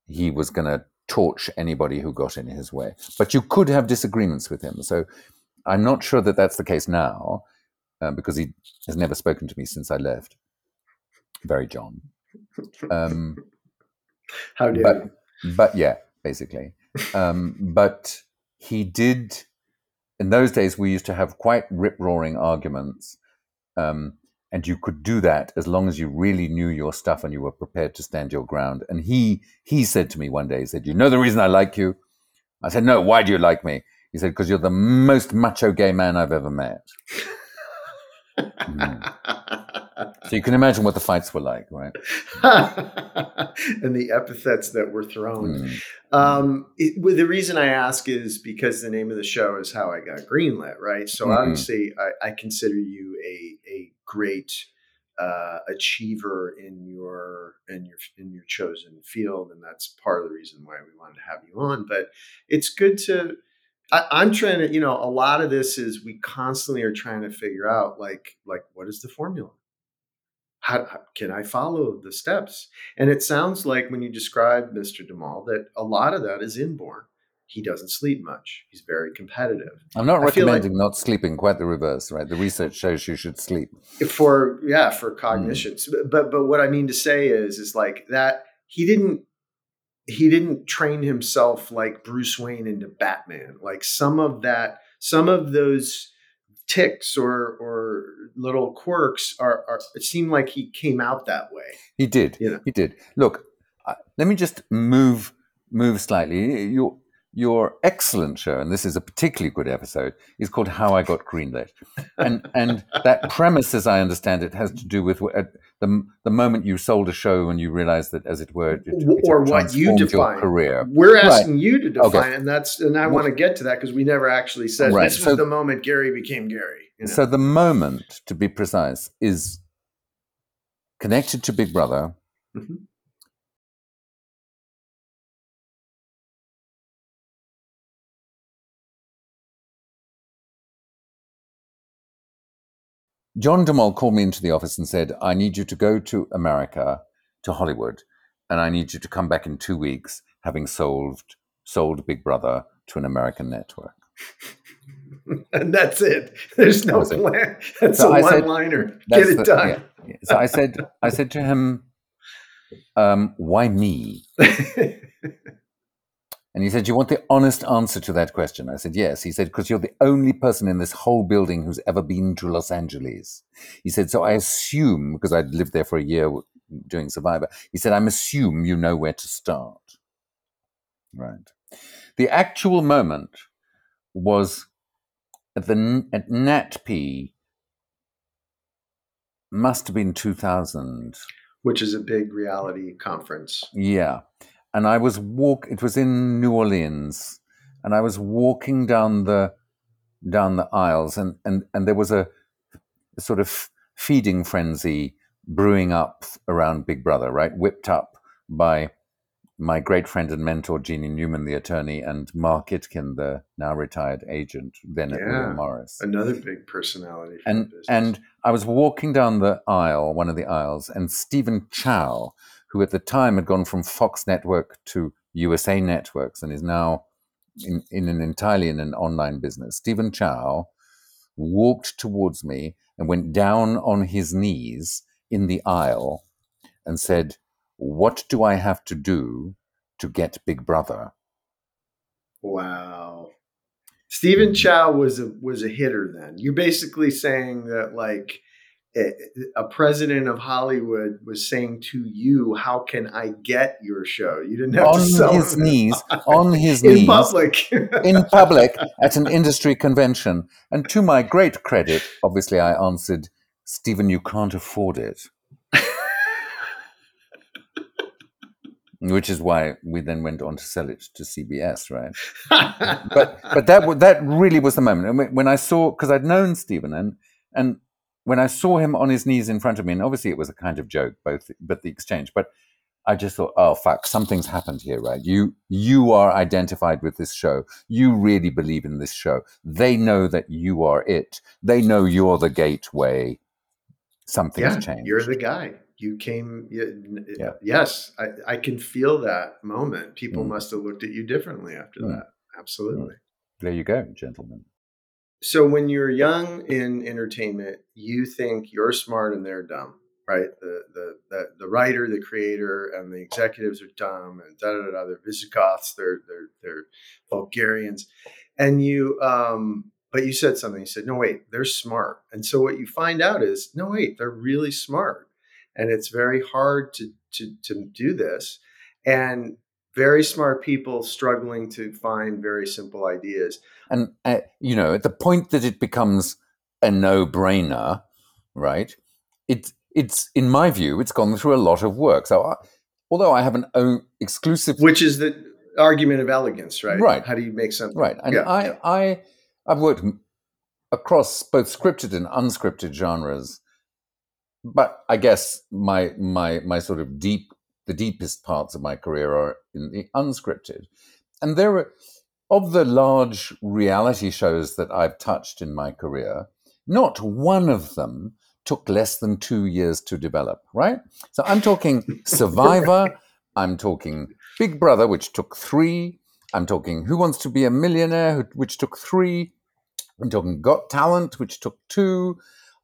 he was going to torch anybody who got in his way. But you could have disagreements with him. So I'm not sure that that's the case now uh, because he has never spoken to me since I left. Very John. Um, How dare but you? but yeah, basically. Um, but he did. In those days, we used to have quite rip roaring arguments, um, and you could do that as long as you really knew your stuff and you were prepared to stand your ground. And he he said to me one day, he said, "You know the reason I like you?" I said, "No. Why do you like me?" He said, "Because you're the most macho gay man I've ever met." So you can imagine what the fights were like, right? and the epithets that were thrown. Mm. Um, it, well, the reason I ask is because the name of the show is how I got greenlit, right? So Mhm. obviously, I, I consider you a a great uh, achiever in your in your in your chosen field, and that's part of the reason why we wanted to have you on. But it's good to. I, I'm trying to, you know, a lot of this is we constantly are trying to figure out, like, like what is the formula? how, how can I follow the steps? And it sounds like when you describe Mr. de Mol that a lot of that is inborn. He doesn't sleep much. He's very competitive. I'm not I feel like- recommending not sleeping. Quite the reverse, right? The research shows you should sleep. For yeah, for cognitions. But but what I mean to say is is like that he didn't he didn't train himself like Bruce Wayne into Batman. Like some of that, some of those ticks or or little quirks are, are it seemed like he came out that way. He did. You know. He did. Look, uh, let me just move move slightly. Your your excellent show, and this is a particularly good episode, is called "How I Got Greenlit," and and that premise, as I understand it, has to do with uh, the the moment you sold a show and you realized that, as it were, it, it or what you define. your career. We're asking you to define, Okay. and that's and I Well- want to get to that because we never actually said Right. this was So- the moment Gary became Gary. you know? So the moment, to be precise, is connected to Big Brother. Mhm. John de Mol called me into the office and said, I need you to go to America, to Hollywood, and I need you to come back in two weeks, having solved sold Big Brother to an American network. and that's it. There's no That was it. plan. That's So a I said- one-liner. Get it the- done. yeah. So I said, I said to him, um, "Why me?" And he said, "You want the honest answer to that question?" I said, "Yes." He said, "Because you're the only person in this whole building who's ever been to Los Angeles." He said, "So I assume because I'd lived there for a year doing Survivor." He said, "I'm assume you know where to start." Right. The actual moment was at the at NATPE. Must have been 2000. Which is a big reality conference. Yeah. And I was walk it was in New Orleans and I was walking down the down the aisles and and and there was a, a sort of feeding frenzy brewing up around Big Brother, right? Whipped up by my great friend and mentor Jeannie Newman, the attorney, and Mark Itkin, the now retired agent, then at William Morris Another big personality. And and I was walking down the aisle, one of the aisles, and Stephen Chao, who at the time had gone from Fox Network to USA Networks and is now in, in an entirely in an online business. Stephen Chao walked towards me and went down on his knees in the aisle and said, "What do I have to do to get Big Brother?" Wow. Stephen Chao was a was a hitter then. You're basically saying that like a president of Hollywood was saying to you, "How can I get your show?" You didn't have on to sell his knees, on his knees. in knees, public. in public at an industry convention. And to my great credit, obviously, I answered, Stephen, you can't afford it. Which is why we then went on to sell it to CBS, right? But but that that really was the moment when- when I saw because I'd known Stephen and and when I saw him on his knees in front of me, and obviously it was a kind of joke, both but the exchange, but I just thought, oh fuck, something's happened here, right? You you are identified with this show. You really believe in this show. They know that you are it. They know you're the gateway. Something's yeah, changed. you're the guy. You came. You, Yeah. Yes, I, I can feel that moment. People Mm. must have looked at you differently after Mm. that. Absolutely. there you go, gentlemen. So when you're young in entertainment, you think you're smart and they're dumb, right? The the the, the writer, the creator, and the executives are dumb, and da da da. They're Visigoths. They're they're they're Bulgarians, and you. um but you said something. You said, "No, wait, they're smart." And so what you find out is, no, wait, they're really smart, and it's very hard to to to do this, and very smart people struggling to find very simple ideas. And uh, you know, at the point that it becomes a no-brainer, right? It's it's in my view, it's gone through a lot of work. So, I, although I have an own exclusive which is the argument of elegance, right? Right. How do you make something right, and Yeah, I yeah. I I've worked across both scripted and unscripted genres, but I guess my my my sort of deep the deepest parts of my career are in the unscripted, and there are of the large reality shows that I've touched in my career, not one of them took less than two years to develop. Right, so I'm talking Survivor, I'm talking Big Brother, which took three. I'm talking Who Wants to Be a Millionaire, which took three. I'm talking Got Talent, which took two.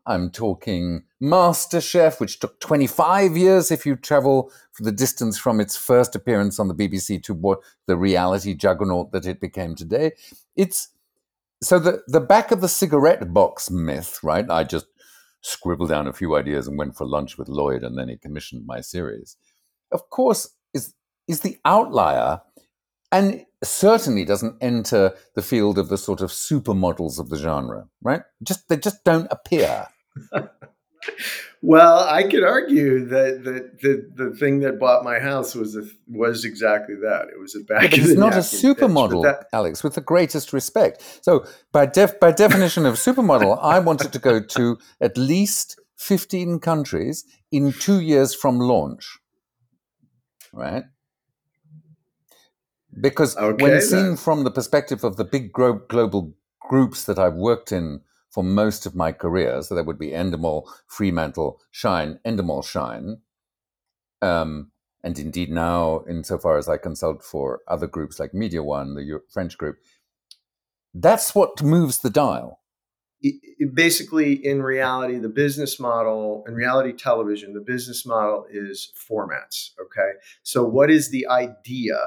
I'm talking MasterChef, which took 25 years if you travel for the distance from its first appearance on the BBC to what the reality juggernaut that it became today. It's so the the back of the cigarette box myth, right? I just scribbled down a few ideas and went for lunch with Lloyd, and then he commissioned my series. Of course, is is the outlier, and certainly doesn't enter the field of the sort of supermodels of the genre, right? Just they just don't appear. Well, I could argue that that the, the thing that bought my house was a, was exactly that. It was a back. Yeah, but it's not a napkin pitch, supermodel, that- Alex, with the greatest respect. So, by def- by definition of supermodel, I wanted to go to at least 15 countries in two years from launch. Right? Because Okay, when then. seen from the perspective of the big gro- global groups that I've worked in for most of my career, so that would be Endemol, Fremantle, Shine, Endemol, Shine, um, and indeed now, insofar as I consult for other groups like Mediawan, the Eu- French group, that's what moves the dial. it- it basically in reality the business model in reality television the business model is formats okay? So what is the idea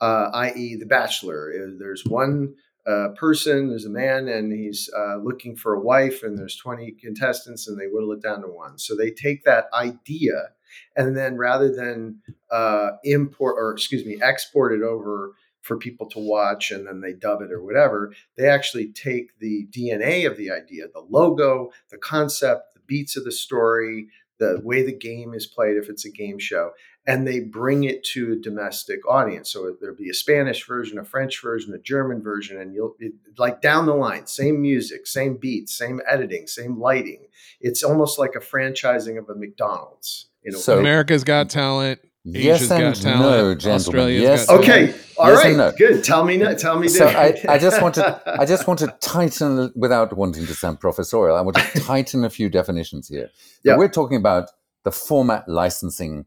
uh, i.e the bachelor? Uh, there's one uh, person there's a man and he's uh, looking for a wife and there's 20 contestants and they whittle it down to one. So they take that idea and then rather than uh, import or excuse me export it over for people to watch and then they dub it or whatever they actually take the DNA of the idea, the logo, the concept, the beats of the story, the way the game is played if it's a game show, and they bring it to a domestic audience. So there'll be a Spanish version, a French version, a German version, and you'll it, like down the line, same music, same beats, same editing, same lighting. It's almost like a franchising of a McDonald's. In a So- way. America's Got Talent. yes Asia's and Got talent, no, gentlemen. Australia's yes. got and- Okay, all Yes right, no. good. Tell me, no- tell me. So I. I just want to I just want to tighten without wanting to sound professorial. I want to tighten a few definitions here. So Yeah. We're talking about the format licensing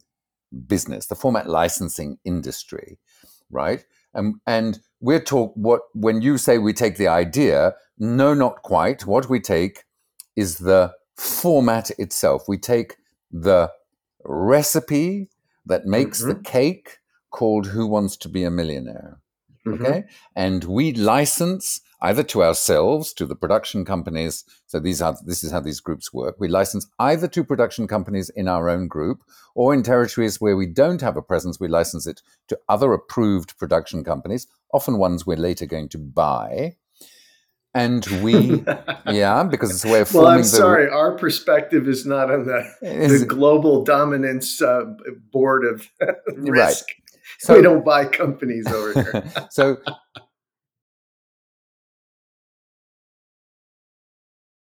business, the format licensing industry, right? And and we're talk what when you say we take the idea, no, not quite. What we take is the format itself. We take the recipe that makes the cake called Who Wants to Be a Millionaire Mhm. okay and we license either to ourselves, to the production companies. So these are this is how these groups work. We license either to production companies in our own group, or in territories where we don't have a presence, we license it to other approved production companies, often ones we're later going to buy. And we, yeah, because it's a way of well, I'm the- sorry, our perspective is not on the, Is- the global dominance uh, board of risk. So- we don't buy companies over here. so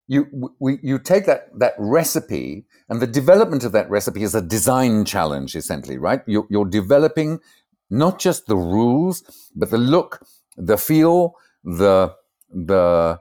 you we, you take that that recipe and the development of that recipe is a design challenge essentially right? You're, you're developing not just the rules but the look the feel the the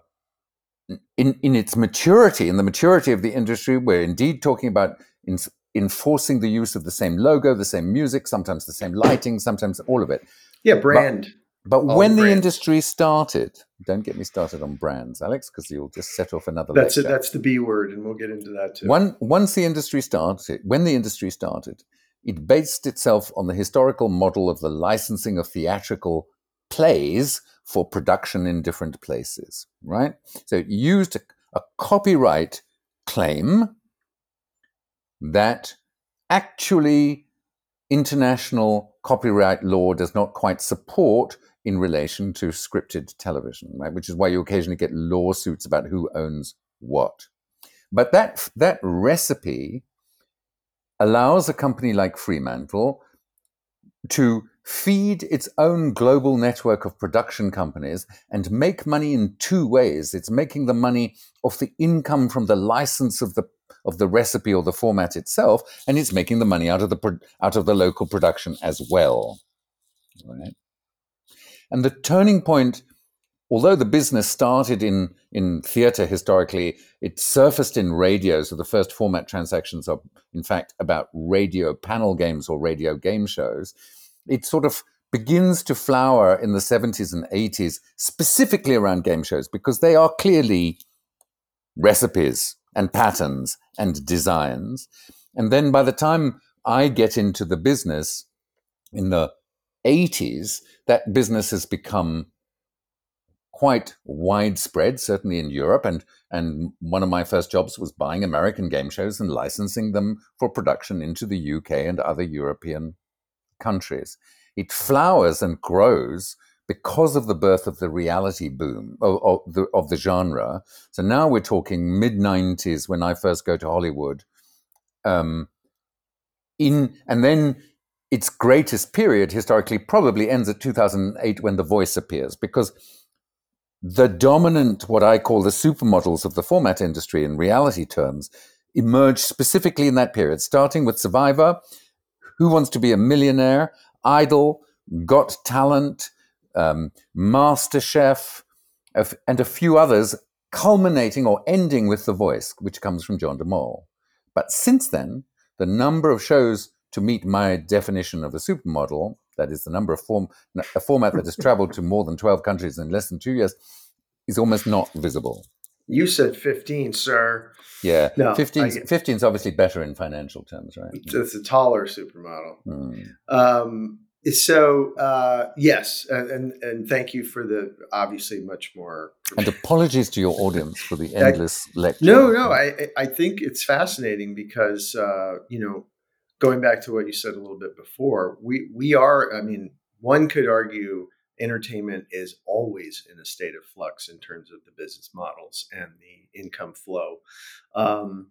in in its maturity in the maturity of the industry we're indeed talking about in, enforcing the use of the same logo the same music sometimes the same lighting sometimes all of it. Yeah, brand. but All when the industry started, don't get me started on brands, Alex, because you'll just set off another that's it. lecture. That's the B word, and we'll get into that too. One, once the industry started, when the industry started, it based itself on the historical model of the licensing of theatrical plays for production in different places, right? So it used a, a copyright claim that actually international copyright law does not quite support in relation to scripted television, right? Which is why you occasionally get lawsuits about who owns what. But that that recipe allows a company like Fremantle to feed its own global network of production companies and make money in two ways. It's making the money off the income from the license of the of the recipe or the format itself, and it's making the money out of the out of the local production as well. Right? And the turning point, although the business started in in theatre historically, it surfaced in radio. So the first format transactions are, in fact, about radio panel games or radio game shows. It sort of begins to flower in the 70s and 80s, specifically around game shows, because they are clearly recipes and patterns and designs. And then by the time I get into the business in the 80s, that business has become quite widespread, certainly in Europe. And, and one of my first jobs was buying American game shows and licensing them for production into the UK and other European countries. It flowers and grows because of the birth of the reality boom of, of, the, of the genre. So now we're talking mid 90s when I first go to Hollywood. Um, in and then its greatest period historically probably ends at 2008 when The Voice appears because the dominant, what I call the supermodels of the format industry in reality terms, emerged specifically in that period, starting with Survivor, Who Wants to Be a Millionaire, Idol, Got Talent, um, MasterChef, and a few others, culminating or ending with The Voice, which comes from John de Mol. But since then, the number of shows to meet my definition of a supermodel, that is the number of form, a format that has traveled to more than 12 countries in less than two years, is almost not visible. You said 15, sir. Yeah, No, 15, get- 15 is obviously better in financial terms, right? It's a taller supermodel. Hmm. Um, so uh, yes, and, and and thank you for the obviously much more. And apologies to your audience for the I- endless lecture. No, no, I I- I think it's fascinating because uh, you know, going back to what you said a little bit before, we we are. I mean, one could argue entertainment is always in a state of flux in terms of the business models and the income flow. Um,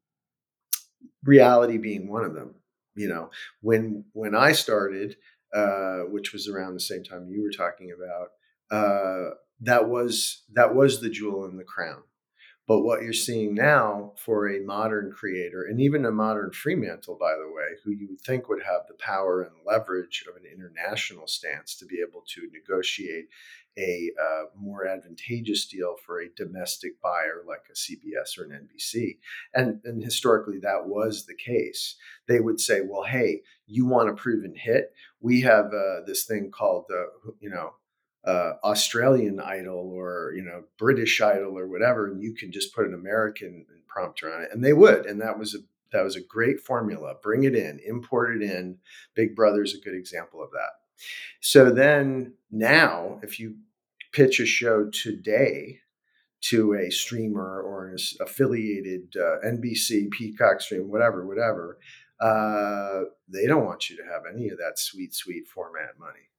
reality being one of them. You know, when when I started, uh, which was around the same time you were talking about, uh, that was that was the jewel in the crown. But what you're seeing now for a modern creator, and even a modern Fremantle, by the way, who you would think would have the power and leverage of an international stance to be able to negotiate a uh, more advantageous deal for a domestic buyer like a CBS or an NBC. And, and historically, that was the case. They would say, well, hey, you want a proven hit? We have uh, this thing called, uh, you know, uh, Australian Idol or you know British Idol or whatever, and you can just put an American prompter on it, and they would, and that was a that was a great formula. Bring it in, import it in. Big Brother is a good example of that. So then now, if you pitch a show today to a streamer or an affiliated uh, NBC, Peacock stream, whatever, whatever, uh, they don't want you to have any of that sweet, sweet format money.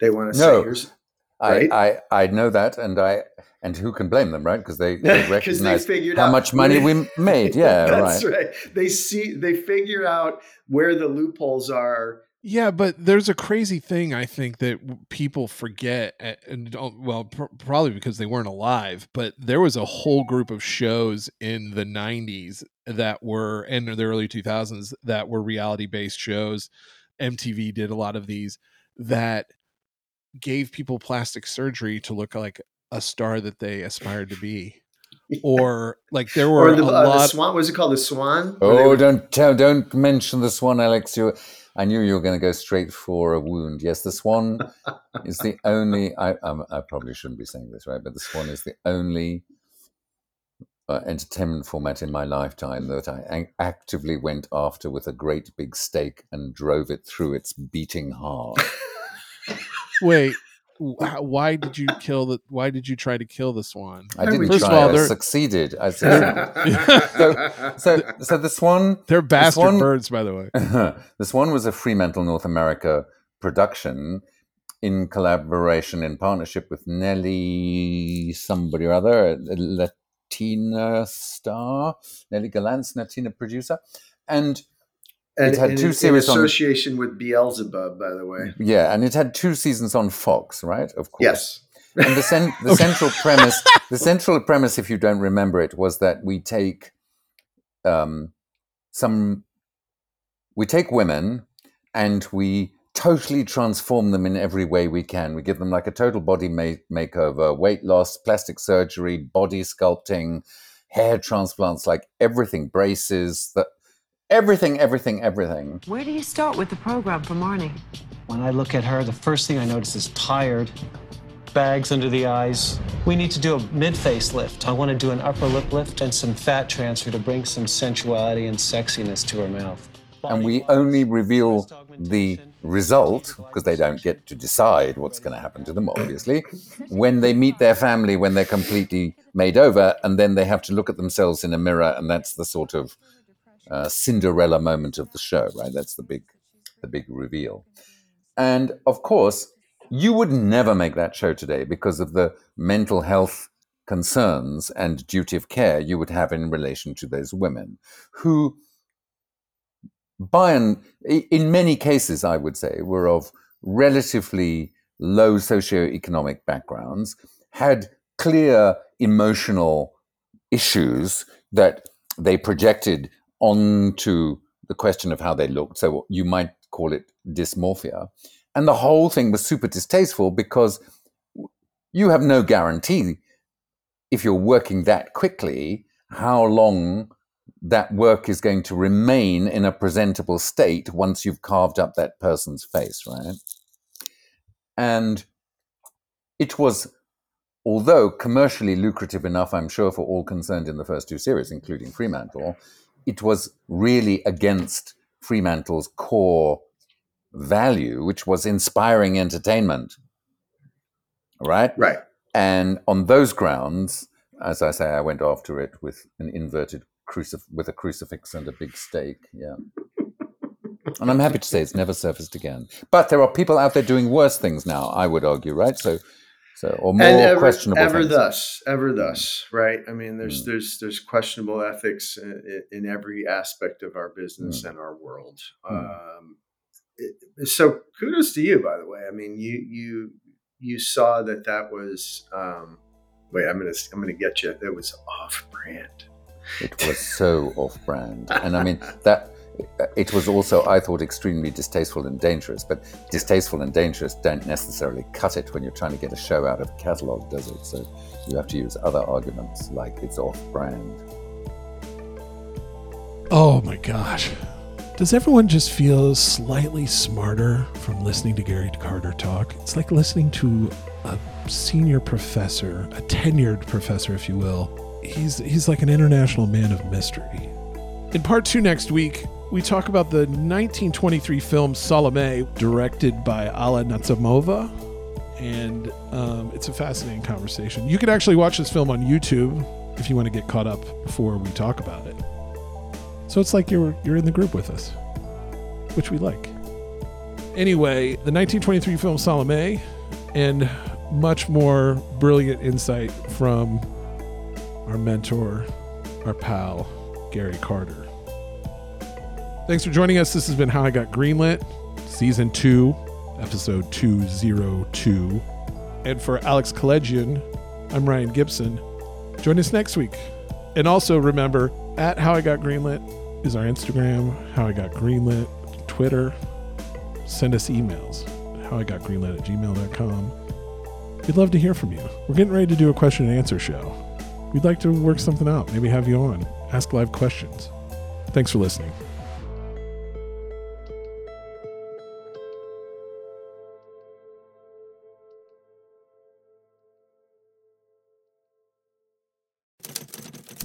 They want to No. say, "Here's right? I, I I know that, and I and who can blame them, right? Because they, they 'Cause they recognize figured how out much money we made. Yeah, That's right. right. They see, they figure out where the loopholes are. Yeah, but there's a crazy thing I think that people forget, and don't, well, pr- probably because they weren't alive. But there was a whole group of shows in the '90s that were, and the early 2000s that were reality-based shows. MTV did a lot of these that gave people plastic surgery to look like a star that they aspired to be, or like there were Or the, a uh, the lot. swan, was it called the swan? Oh, would- don't tell, don't mention the swan, Alex. You, I knew you were going to go straight for a wound. Yes, the swan is the only. I, um, I probably shouldn't be saying this, right? But the swan is the only uh, entertainment format in my lifetime that I actively went after with a great big stake and drove it through its beating heart. Wait, why did you kill the? Why did you try to kill the swan? I didn't First of try. all, I they're- succeeded. I succeeded. so, so the swan They're bastard swan- birds, by the way. this one was a Fremantle North America production in collaboration, in partnership with Nely somebody or other, a Latina star, Nely Galán's Latina producer. And and, It had two series in on- association with Beelzebub, by the way. yeah, and it had two seasons on Fox, right? Of course. Yes. And the, cen- the central premise, the central premise, if you don't remember it, was that we take um, some, we take women and we totally transform them in every way we can. We give them like a total body ma- makeover, weight loss, plastic surgery, body sculpting, hair transplants, like everything, braces, the, everything, everything, everything. Where do you start with the program for Marnie? When I look at her, the first thing I notice is tired, bags under the eyes. We need to do a mid face lift. I want to do an upper lip lift and some fat transfer to bring some sensuality and sexiness to her mouth. and we only reveal the result because they don't get to decide what's going to happen to them obviously when they meet their family when they're completely made over and then they have to look at themselves in a mirror and that's the sort of uh, cinderella moment of the show right? That's the big the big reveal. And of course you would never make that show today because of the mental health concerns and duty of care you would have in relation to those women who by and in many cases, I would say, were of relatively low socioeconomic backgrounds, had clear emotional issues that they projected onto the question of how they looked. So you might call it dysmorphia. And the whole thing was super distasteful because you have no guarantee if you're working that quickly how long that work is going to remain in a presentable state once you've carved up that person's face, right? And it was, although commercially lucrative enough, I'm sure, for all concerned in the first two series, including Fremantle, it was really against Fremantle's core value, which was inspiring entertainment, right? Right. And on those grounds, as I say, I went after it with an inverted crucif- with a crucifix and a big stake. Yeah. And I'm happy to say it's never surfaced again. But there are people out there doing worse things now, I would argue, right? So, so or more ever, questionable ever things. thus, ever thus, right? I mean, there's Mm. there's there's questionable ethics in, in every aspect of our business and our world. Mm. Um, it, so kudos to you, by the way. I mean, you you you saw that that was. Um, wait, I'm gonna I'm gonna get you. That was off brand. It was so off-brand, and I mean that. Uh, it was also, I thought, extremely distasteful and dangerous. But distasteful and dangerous don't necessarily cut it when you're trying to get a show out of a catalog, does it? So you have to use other arguments like it's off-brand. Oh my gosh. Does everyone just feel slightly smarter from listening to Gary Carter talk? It's like listening to a senior professor, a tenured professor, if you will. He's he's like an international man of mystery. In part two next week, we talk about the 1923 film Salome, directed by Alla Nazimova. and um, it's a fascinating conversation. You can actually watch this film on YouTube if you want to get caught up before we talk about it. So it's like you're you're in the group with us, which we like. Anyway, the 1923 film Salome, and much more brilliant insight from our mentor, our pal, Gary Carter. Thanks for joining us. This has been How I Got Greenlit, Season 2, Episode 202. And for Alex Keledjian, I'm Ryan Gibson. Join us next week. And also remember, at How I Got Greenlit is our Instagram, How I Got Greenlit, Twitter. Send us emails, How I Got Greenlit at gmail.com. We'd love to hear from you. We're getting ready to do a question and answer show. We'd like to work something out, maybe have you on, ask live questions. Thanks for listening.